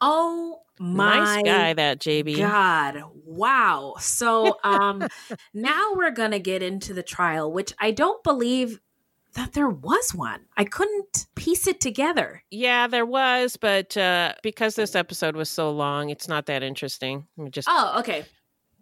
Oh my nice guy, that JB. God. Wow. So um now we're gonna get into the trial, which I don't believe that there was one. I couldn't piece it together. Yeah, there was, but uh, because this episode was so long, it's not that interesting. We just Oh, okay.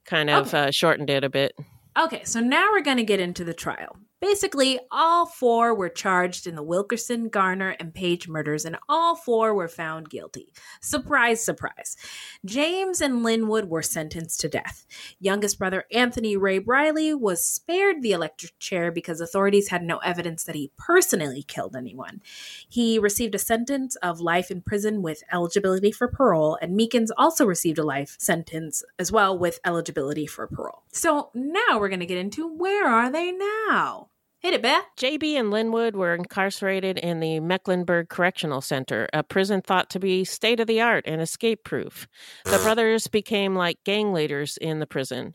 kind of uh, shortened it a bit. Okay, so now we're going to get into the trial. Basically, all four were charged in the Wilkerson, Garner, and Page murders, and all four were found guilty. Surprise, surprise. James and Linwood were sentenced to death. Youngest brother Anthony Ray Briley was spared the electric chair because authorities had no evidence that he personally killed anyone. He received a sentence of life in prison with eligibility for parole, and Meekins also received a life sentence as well with eligibility for parole. So now we're going to get into where are they now? Hit it, Beth. JB and Linwood were incarcerated in the Mecklenburg Correctional Center, a prison thought to be state of the art and escape proof. The brothers became like gang leaders in the prison.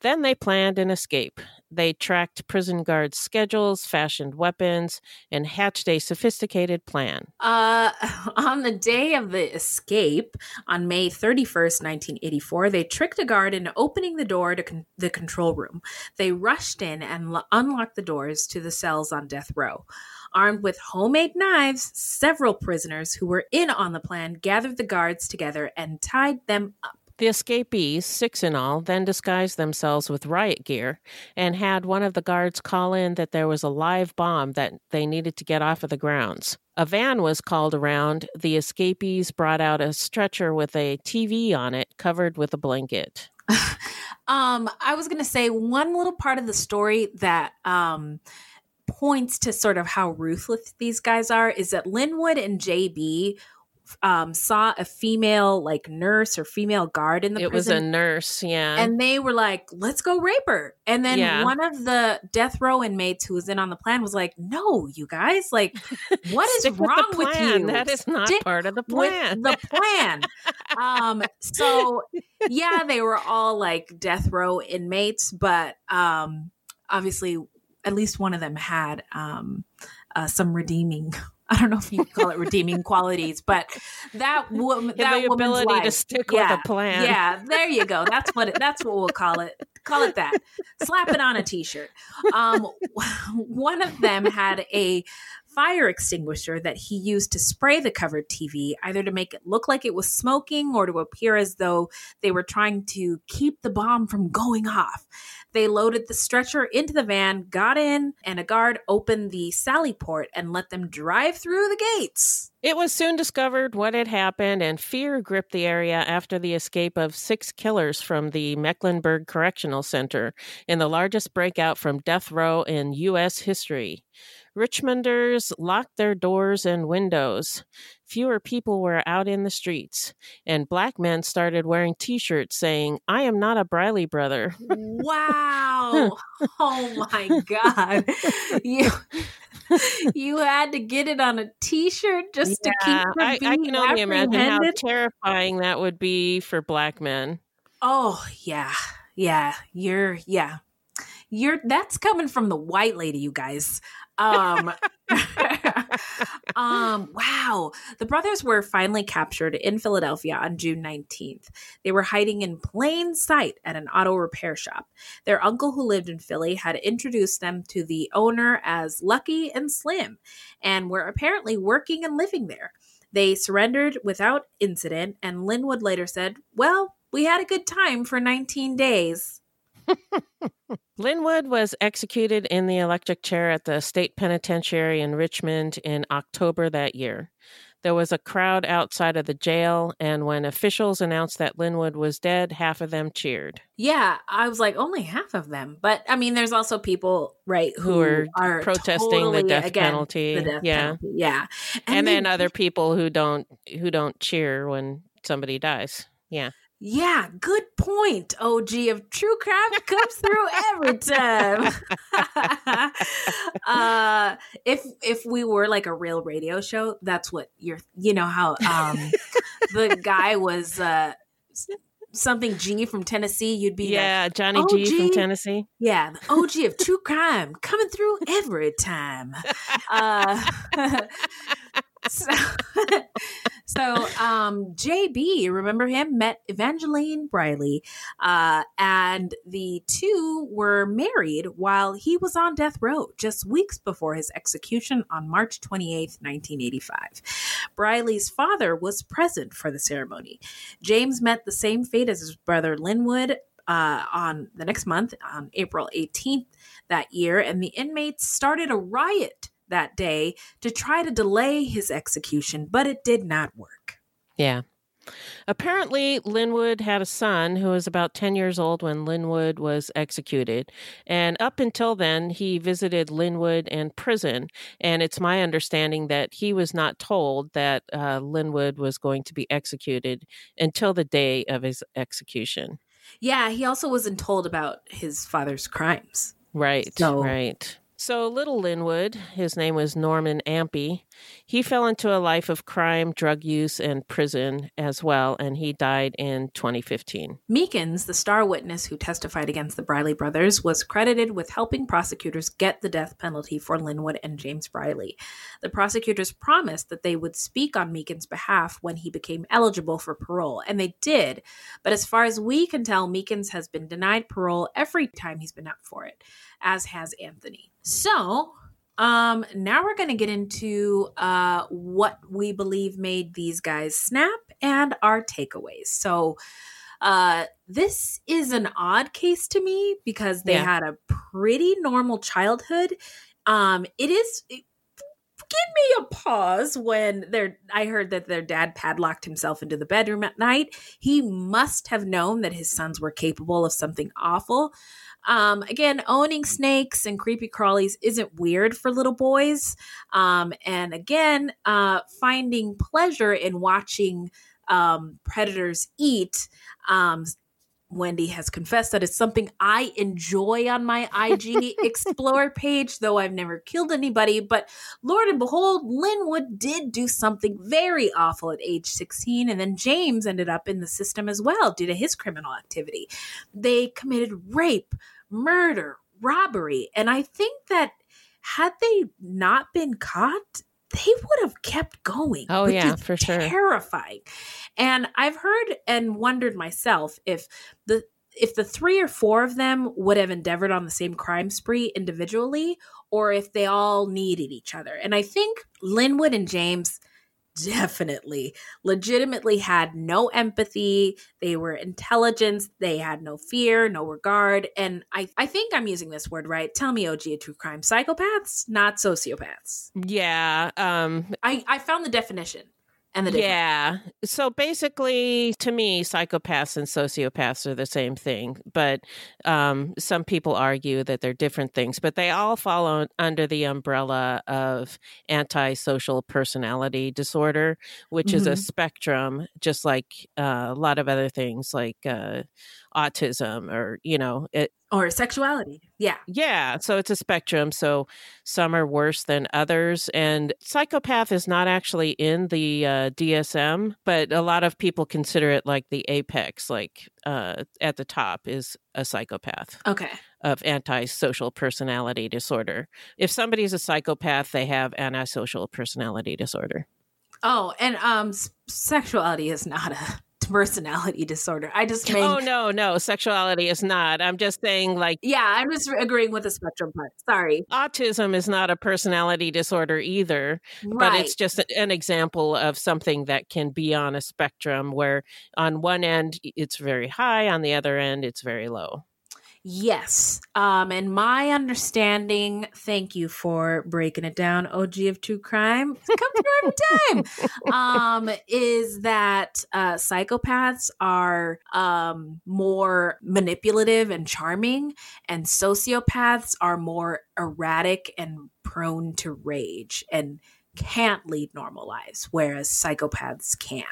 Then they planned an escape. They tracked prison guards' schedules, fashioned weapons, and hatched a sophisticated plan. Uh, on the day of the escape, on May 31st, 1984, they tricked a guard into opening the door to con- the control room. They rushed in and lo- unlocked the doors to the cells on death row. Armed with homemade knives, several prisoners who were in on the plan gathered the guards together and tied them up. The escapees, six in all, then disguised themselves with riot gear and had one of the guards call in that there was a live bomb that they needed to get off of the grounds. A van was called around. The escapees brought out a stretcher with a TV on it covered with a blanket. Um, I was gonna say one little part of the story that um points to sort of how ruthless these guys are is that Linwood and JB um saw a female like nurse or female guard in the It was a nurse, yeah. and they were like, "Let's go rape her." And then Yeah. one of the death row inmates who was in on the plan was like, "No, you guys, like, what is with wrong with, plan. you? That is not Stick part of the with plan." the plan." um, so yeah, they were all like death row inmates, but um, obviously, at least one of them had um, uh, some redeeming. I don't know if you call it redeeming qualities, but that woman, Yeah, that the woman's ability to life- stick with a plan. Yeah, there you go. That's what it, that's what we'll call it. Call it that. Slap it on a t-shirt. Um, one of them had a fire extinguisher that he used to spray the covered TV, either to make it look like it was smoking or to appear as though they were trying to keep the bomb from going off. They loaded the stretcher into the van, got in, and a guard opened the sally port and let them drive through the gates. It was soon discovered what had happened, and fear gripped the area after the escape of six killers from the Mecklenburg Correctional Center in the largest breakout from death row in U.S. history. Richmonders locked their doors and windows. Fewer people were out in the streets, and black men started wearing t shirts saying, I am not a Briley brother. Wow. oh my god. You you had to get it on a t-shirt just to keep Yeah, from I, I can only imagine how terrifying that would be for black men. Oh, yeah. Yeah, you're yeah. You're that's coming from the white lady, you guys. Um um wow. The brothers were finally captured in Philadelphia on June 19th. They were hiding in plain sight at an auto repair shop. Their uncle who lived in Philly had introduced them to the owner as Lucky and Slim and were apparently working and living there. They surrendered without incident and Linwood later said, "Well, we had a good time for 19 days." Linwood was executed in the electric chair at the state penitentiary in Richmond in October that year. There was a crowd outside of the jail, and when officials announced that Linwood was dead, half of them cheered. Yeah, I was like only half of them, but I mean, there's also people right who, Who are are protesting totally the death penalty. the death yeah. penalty. yeah, And, they- then other people who don't who don't cheer when somebody dies. Yeah. Yeah, good point. OG of true crime comes through every time. uh, if if we were like a real radio show, that's what you're. You know how um, the guy was uh, something G from Tennessee. You'd be Yeah, like, Johnny G from Tennessee. Yeah, the OG of true crime coming through every time. Uh, so, so um, JB, remember him, met Evangeline Briley, uh, and the two were married while he was on death row just weeks before his execution on March 28th, 1985. Briley's father was present for the ceremony. James met the same fate as his brother Linwood uh, on the next month, on April 18th that year, and the inmates started a riot that day to try to delay his execution, but it did not work. Yeah. Apparently, Linwood had a son who was about 10 years old when Linwood was executed. And up until then, he visited Linwood in prison. And it's my understanding that he was not told that uh, Linwood was going to be executed until the day of his execution. Yeah, he also wasn't told about his father's crimes. Right, So- right. So, little Linwood, his name was Norman Ampey, he fell into a life of crime, drug use, and prison as well, and he died in 2015. Meekins, the star witness who testified against the Briley brothers, was credited with helping prosecutors get the death penalty for Linwood and James Briley. The prosecutors promised that they would speak on Meekins' behalf when he became eligible for parole, and they did. But as far as we can tell, Meekins has been denied parole every time he's been up for it, as has Anthony. So, um, now we're going to get into uh, what we believe made these guys snap and our takeaways. So, uh, this is an odd case to me because they Yeah. had a pretty normal childhood. Um, it is. Give me a pause when their I heard that their dad padlocked himself into the bedroom at night. He must have known that his sons were capable of something awful. Um, again, owning snakes and creepy crawlies isn't weird for little boys. Um, and again, uh, finding pleasure in watching um, predators eat. Um, Wendy has confessed that it's something I enjoy on my IG Explore page, though I've never killed anybody. But Lord and behold, Linwood did do something very awful at age 16, and then James ended up in the system as well due to his criminal activity. They committed rape, murder, robbery, and I think that had they not been caught, they would have kept going. Oh, yeah, for sure. Terrifying. And I've heard and wondered myself if the if the three or four of them would have endeavored on the same crime spree individually, or if they all needed each other. And I think Linwood and James definitely legitimately had no empathy they were intelligent they had no fear no regard and i i think i'm using this word right tell me og a true crime psychopaths not sociopaths Yeah. Um, i i found the definition and the difference. yeah. So basically, to me, psychopaths and sociopaths are the same thing. But um, some people argue that they're different things, but they all fall on, under the umbrella of antisocial personality disorder, which is a Mhm. spectrum, just like uh, a lot of other things like uh, autism or, you know, it, or sexuality yeah yeah, so it's a spectrum. So some are worse than others. And psychopath is not actually in the uh, DSM, but a lot of people consider it like the apex, like uh, at the top is a psychopath okay of antisocial personality disorder. If somebody's a psychopath, they have antisocial personality disorder. oh and um s- sexuality is not a personality disorder. I just mean Oh, no, no, sexuality is not. I'm just saying, like, yeah i'm just agreeing with the spectrum part. Sorry. Autism is not a personality disorder either but it's just an example of something that can be on a spectrum where on one end it's very high on the other end it's very low Yes. Um, and my understanding, thank you for breaking it down, OG of True Crime. Come through every time. Um, is that uh, psychopaths are um, more manipulative and charming, and sociopaths are more erratic and prone to rage and can't lead normal lives, whereas psychopaths can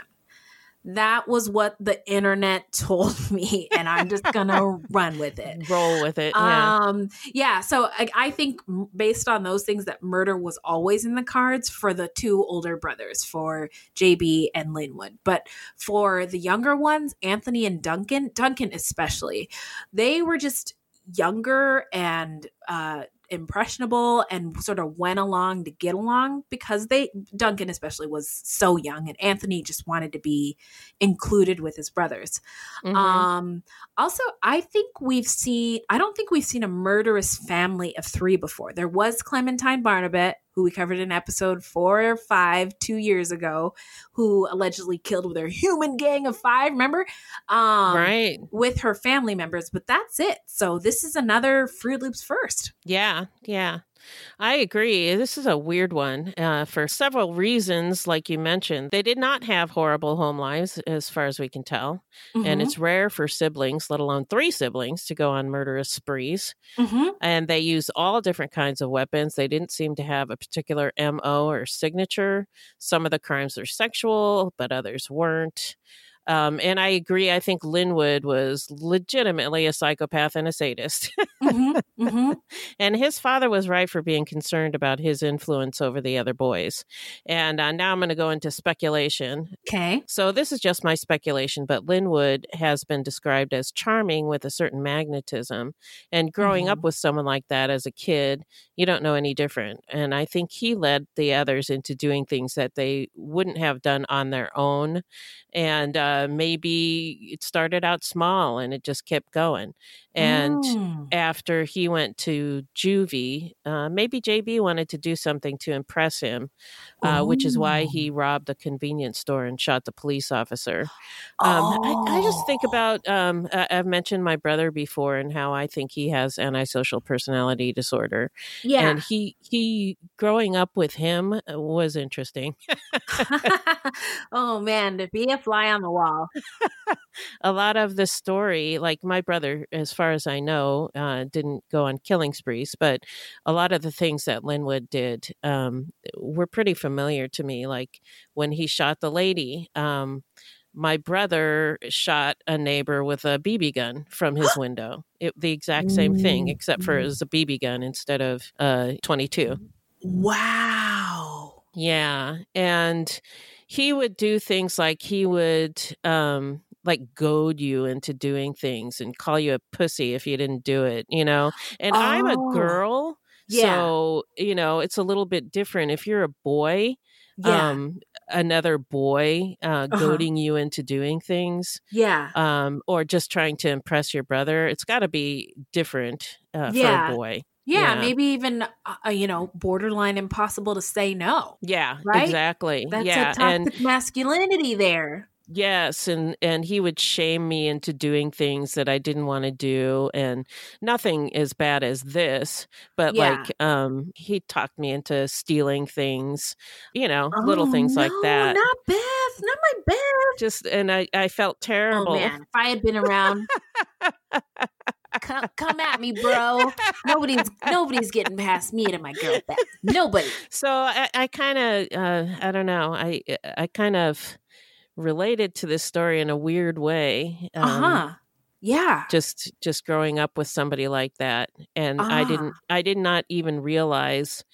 that was what the internet told me and i'm just gonna run with it. Roll with it yeah. Um yeah so I, I think based on those things that murder was always in the cards for the two older brothers for jb and linwood. But for the younger ones anthony and duncan duncan especially they were just younger and uh impressionable and sort of went along to get along because they Duncan especially was so young and Anthony just wanted to be included with his brothers. Mhm. Um also I think we've seen I don't think we've seen a murderous family of 3 before. There was Clementine Barnabet who we covered in episode 4 or 5 2 years ago who allegedly killed with her human gang of 5, remember? Um Right. with her family members, but that's it. So this is another Fruit Loops first. Yeah, yeah. I agree. This is a weird one uh, for several reasons, like you mentioned. They did not have horrible home lives, as far as we can tell. And Mhm. it's rare for siblings, let alone three siblings, to go on murderous sprees. Mm-hmm. And they use all different kinds of weapons. They didn't seem to have a particular MO or signature. Some of the crimes were sexual, but others weren't. Um, and I agree. I think Linwood was legitimately a psychopath and a sadist. Mm-hmm. and his father was right for being concerned about his influence over the other boys. And uh, now I'm going to go into speculation. Okay. So this is just my speculation, but Linwood has been described as charming with a certain magnetism. And growing up with someone like that as a kid, you don't know any different. And I think he led the others into doing things that they wouldn't have done on their own. And uh, maybe it started out small and it just kept going. And Mm. after he went to juvie, uh, maybe JB wanted to do something to impress him, uh, which is why he robbed a convenience store and shot the police officer. Um, I, I just think about, um, I- I've mentioned my brother before and how I think he has antisocial personality disorder. Yeah. And he, he, growing up with him uh, was interesting. oh man, to be a fly on the wall. a lot of the story, like my brother, as far as I know, uh, didn't go on killing sprees, but a lot of the things that Linwood did um, were pretty familiar to me. Like when he shot the lady, um, my brother shot a neighbor with a BB gun from his window. It, the exact same thing, except for it was a BB gun instead of uh, 22. Wow. Yeah. And he would do things like he would um like goad you into doing things and call you a pussy if you didn't do it, you know. And I'm a Oh. girl. Yeah. So, you know, it's a little bit different if you're a boy. Yeah. Um another boy uh Uh-huh. goading you into doing things Yeah. um or just trying to impress your brother it's got to be different uh, Yeah. for a boy Yeah, maybe even uh, you know, borderline impossible to say no. Yeah, Right? exactly. That's yeah, a toxic masculinity there. Yes, and and he would shame me into doing things that I didn't want to do and nothing as bad as this, but Yeah. like um he talked me into stealing things, you know, little Oh, things like that. Not Beth, not my Beth. Just and I I felt Oh terrible. man, if I had been around, come, come at me, bro. Nobody's nobody's getting past me to my girl Beth. Nobody. So I, I kind of, uh, I don't know, I, I kind of related to this story in a weird way. Uh huh. Yeah. Just, just growing up with somebody like that, and I Ah. didn't, I did not even realize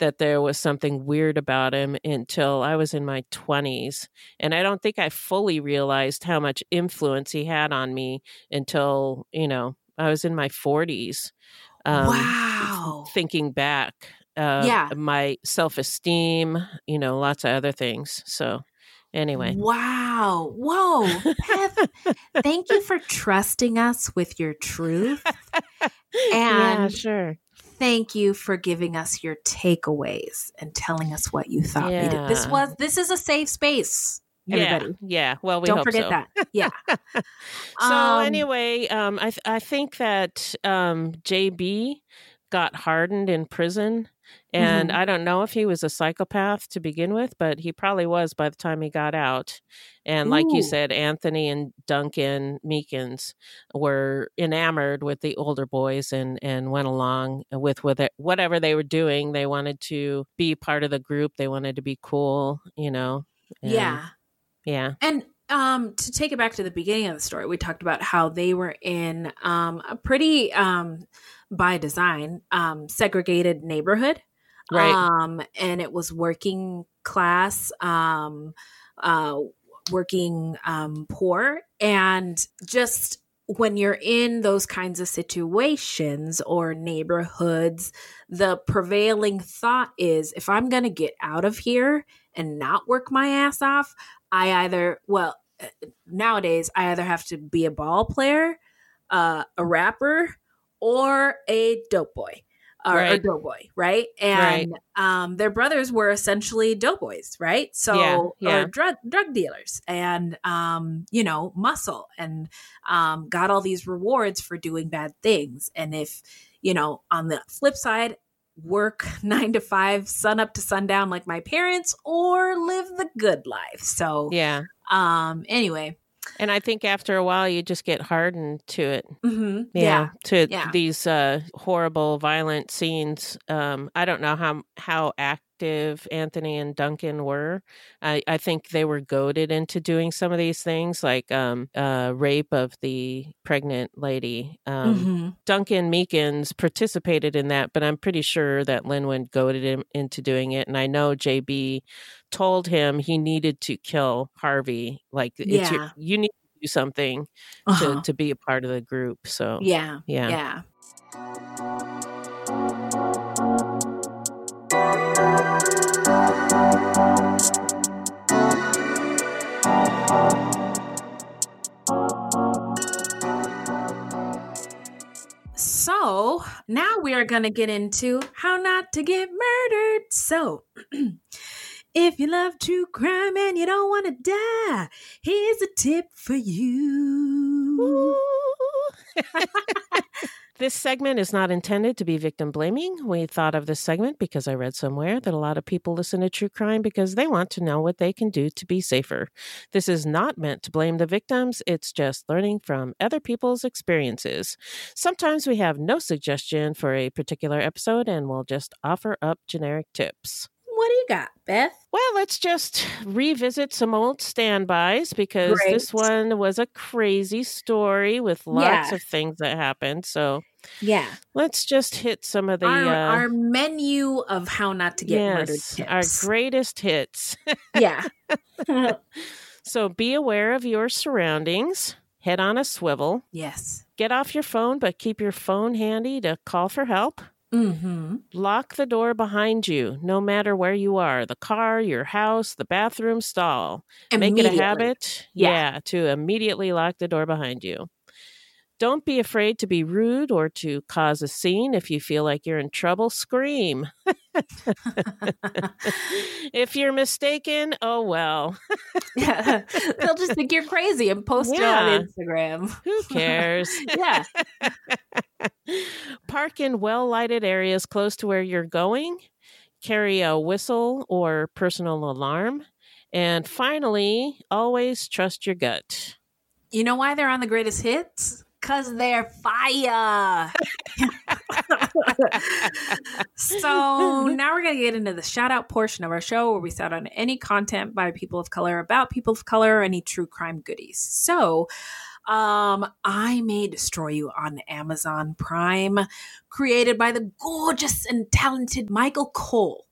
that there was something weird about him until I was in my twenties, and I don't think I fully realized how much influence he had on me until you know I was in my forties. Um, Wow. Thinking back, uh, Yeah. my self esteem, you know, lots of other things. So, anyway, Wow. Whoa. Beth, thank you for trusting us with your truth. yeah, And sure. thank you for giving us your takeaways and telling us what you thought it. This was this is a safe space. Everybody. Yeah, yeah. Well, we Don't forget so. that. Yeah. So Um, anyway, um, I th- I think that um, JB got hardened in prison, and Mhm. I don't know if he was a psychopath to begin with, but he probably was by the time he got out. And like Ooh. you said, Anthony and Duncan Meekins were enamored with the older boys and and went along with with it, whatever they were doing. They wanted to be part of the group. They wanted to be cool, you know. and- Yeah. Yeah. And um to take it back to the beginning of the story, we talked about how they were in um a pretty um by design um segregated neighborhood. Right. Um and it was working class um uh working um poor and just when you're in those kinds of situations or neighborhoods, the prevailing thought is if I'm going to get out of here and not work my ass off, I either, well, nowadays, I either have to be a ball player, uh, a rapper, or a dope boy. Or, Right. or doughboy, right? And um, their brothers were essentially doughboys, right? So, Yeah, yeah. or drug drug dealers, and um, you know, muscle, and um, got all these rewards for doing bad things. And if you know, on the flip side, work nine to five, sun up to sundown, like my parents, or live the good life. So, Yeah. um, anyway, And I think after a while, you just get hardened to it. Mhm. Yeah, Yeah. to Yeah. these uh, horrible, violent scenes. Um, I don't know how how active Anthony and Duncan were. I, I think they were goaded into doing some of these things, like um, uh, rape of the pregnant lady. Um, Mhm. Duncan Meekins participated in that, but I'm pretty sure that Linwood goaded him into doing it. And I know JB told him he needed to kill Harvey. Like, it's your, Yeah. you need to do something Uh-huh. to, to be a part of the group. So, yeah, yeah. yeah. So now we are going to get into how not to get murdered. So, if you love true crime and you don't want to die, here's a tip for you. This segment is not intended to be victim blaming. We thought of this segment because I read somewhere that a lot of people listen to true crime because they want to know what they can do to be safer. This is not meant to blame the victims, it's just learning from other people's experiences. Sometimes we have no suggestion for a particular episode and we'll just offer up generic tips. What do you got, Beth? Well, let's just revisit some old standbys because this one was a crazy story with lots Yeah. of things that happened. So Yeah. let's just hit some of the our, uh, our menu of how not to get murdered tips. our greatest hits. yeah. so be aware of your surroundings. Head on a swivel. Yes. Get off your phone, but keep your phone handy to call for help. Mm-hmm. Lock the door behind you, no matter where you are the car, your house, the bathroom stall. Make it a habit, Yeah. yeah, to immediately lock the door behind you. Don't be afraid to be rude or to cause a scene. If you feel like you're in trouble, scream. if you're mistaken, oh well. Yeah. They'll just think you're crazy and post Yeah. it on Instagram. Who cares? yeah. Park in well lighted areas close to where you're going. Carry a whistle or personal alarm. And finally, always trust your gut. You know why they're on the greatest hits? Because they're fire. so now we're to get into the shout out portion of our show where we shout out any content by people of color about people of color or any true crime goodies. So um I May Destroy You on Amazon Prime, created by the gorgeous and talented Michaela Coel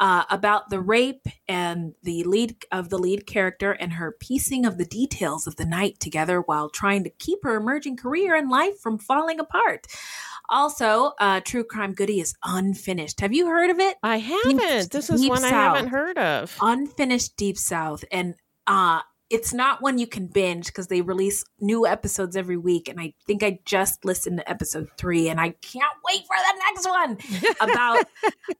uh, about the rape and the lead of the lead character and her piecing of the details of the night together while trying to keep her emerging career and life from falling apart. Also, uh, True Crime Goodie is unfinished. Have you heard of it? I haven't. This is one I haven't heard of. Unfinished Deep South, and uh, it's not one you can binge because they release new episodes every week. And I think I just listened to episode three, and I can't wait for the next one about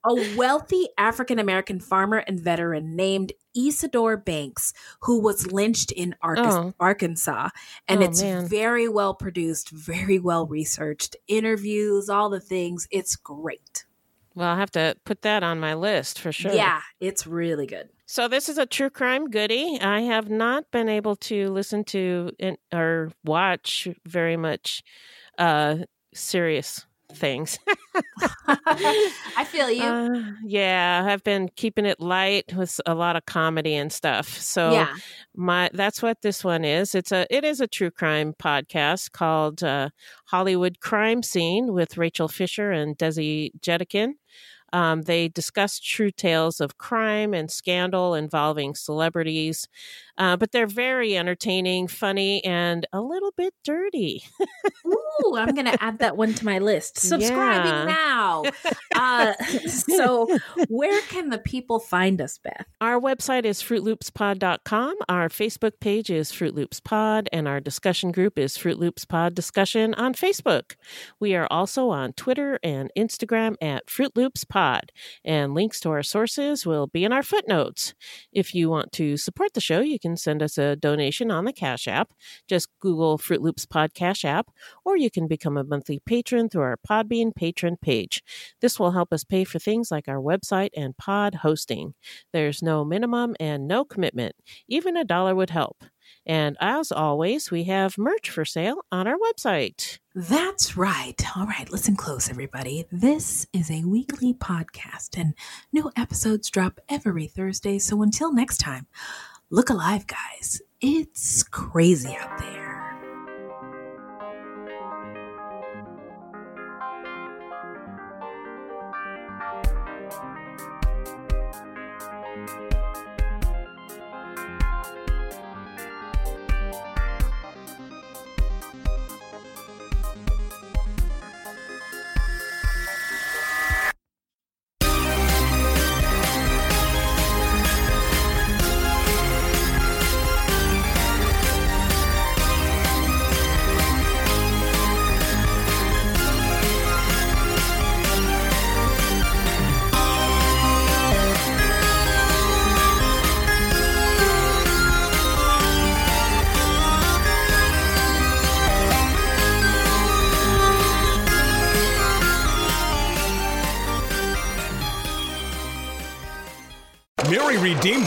a wealthy African American farmer and veteran named Isadore Banks, who was lynched in Arca- Oh. Arkansas. And Oh, it's man. very well produced, very well researched, interviews, all the things. It's great. Well, I'll have to put that on my list for sure. Yeah, it's really good. So this is a true crime goodie. I have not been able to listen to in, or watch very much uh serious things. I feel you. Uh, yeah, I've been keeping it light with a lot of comedy and stuff. So Yeah. my that's what this one is. It's a it is a true crime podcast called uh, Hollywood Crime Scene with Rachel Fisher and Desi Jedeikin. Um, they discuss true tales of crime and scandal involving celebrities, uh, but they're very entertaining, funny, and a little bit dirty. Ooh, I'm going to add that one to my list. Subscribing Yeah. now. Uh, so, where can the people find us, Beth? Our website is fruitloopspod.com. Our Facebook page is Fruit Loops Pod, and our discussion group is Fruit Loops Pod Discussion on Facebook. We are also on Twitter and Instagram at Fruit Loops Pod, and links to our sources will be in our footnotes. If you want to support the show, you can send us a donation on the Cash App. Just Google Fruit Loops Pod Cash App, or you can become a monthly patron through our Podbean patron page. This will help us pay for things like our website and pod hosting. There's no minimum and no commitment. Even a dollar would help. And as always, we have merch for sale on our website. That's right. All right, listen close, everybody. This is a weekly podcast, and new episodes drop every Thursday. So until next time, look alive, guys. It's crazy out there.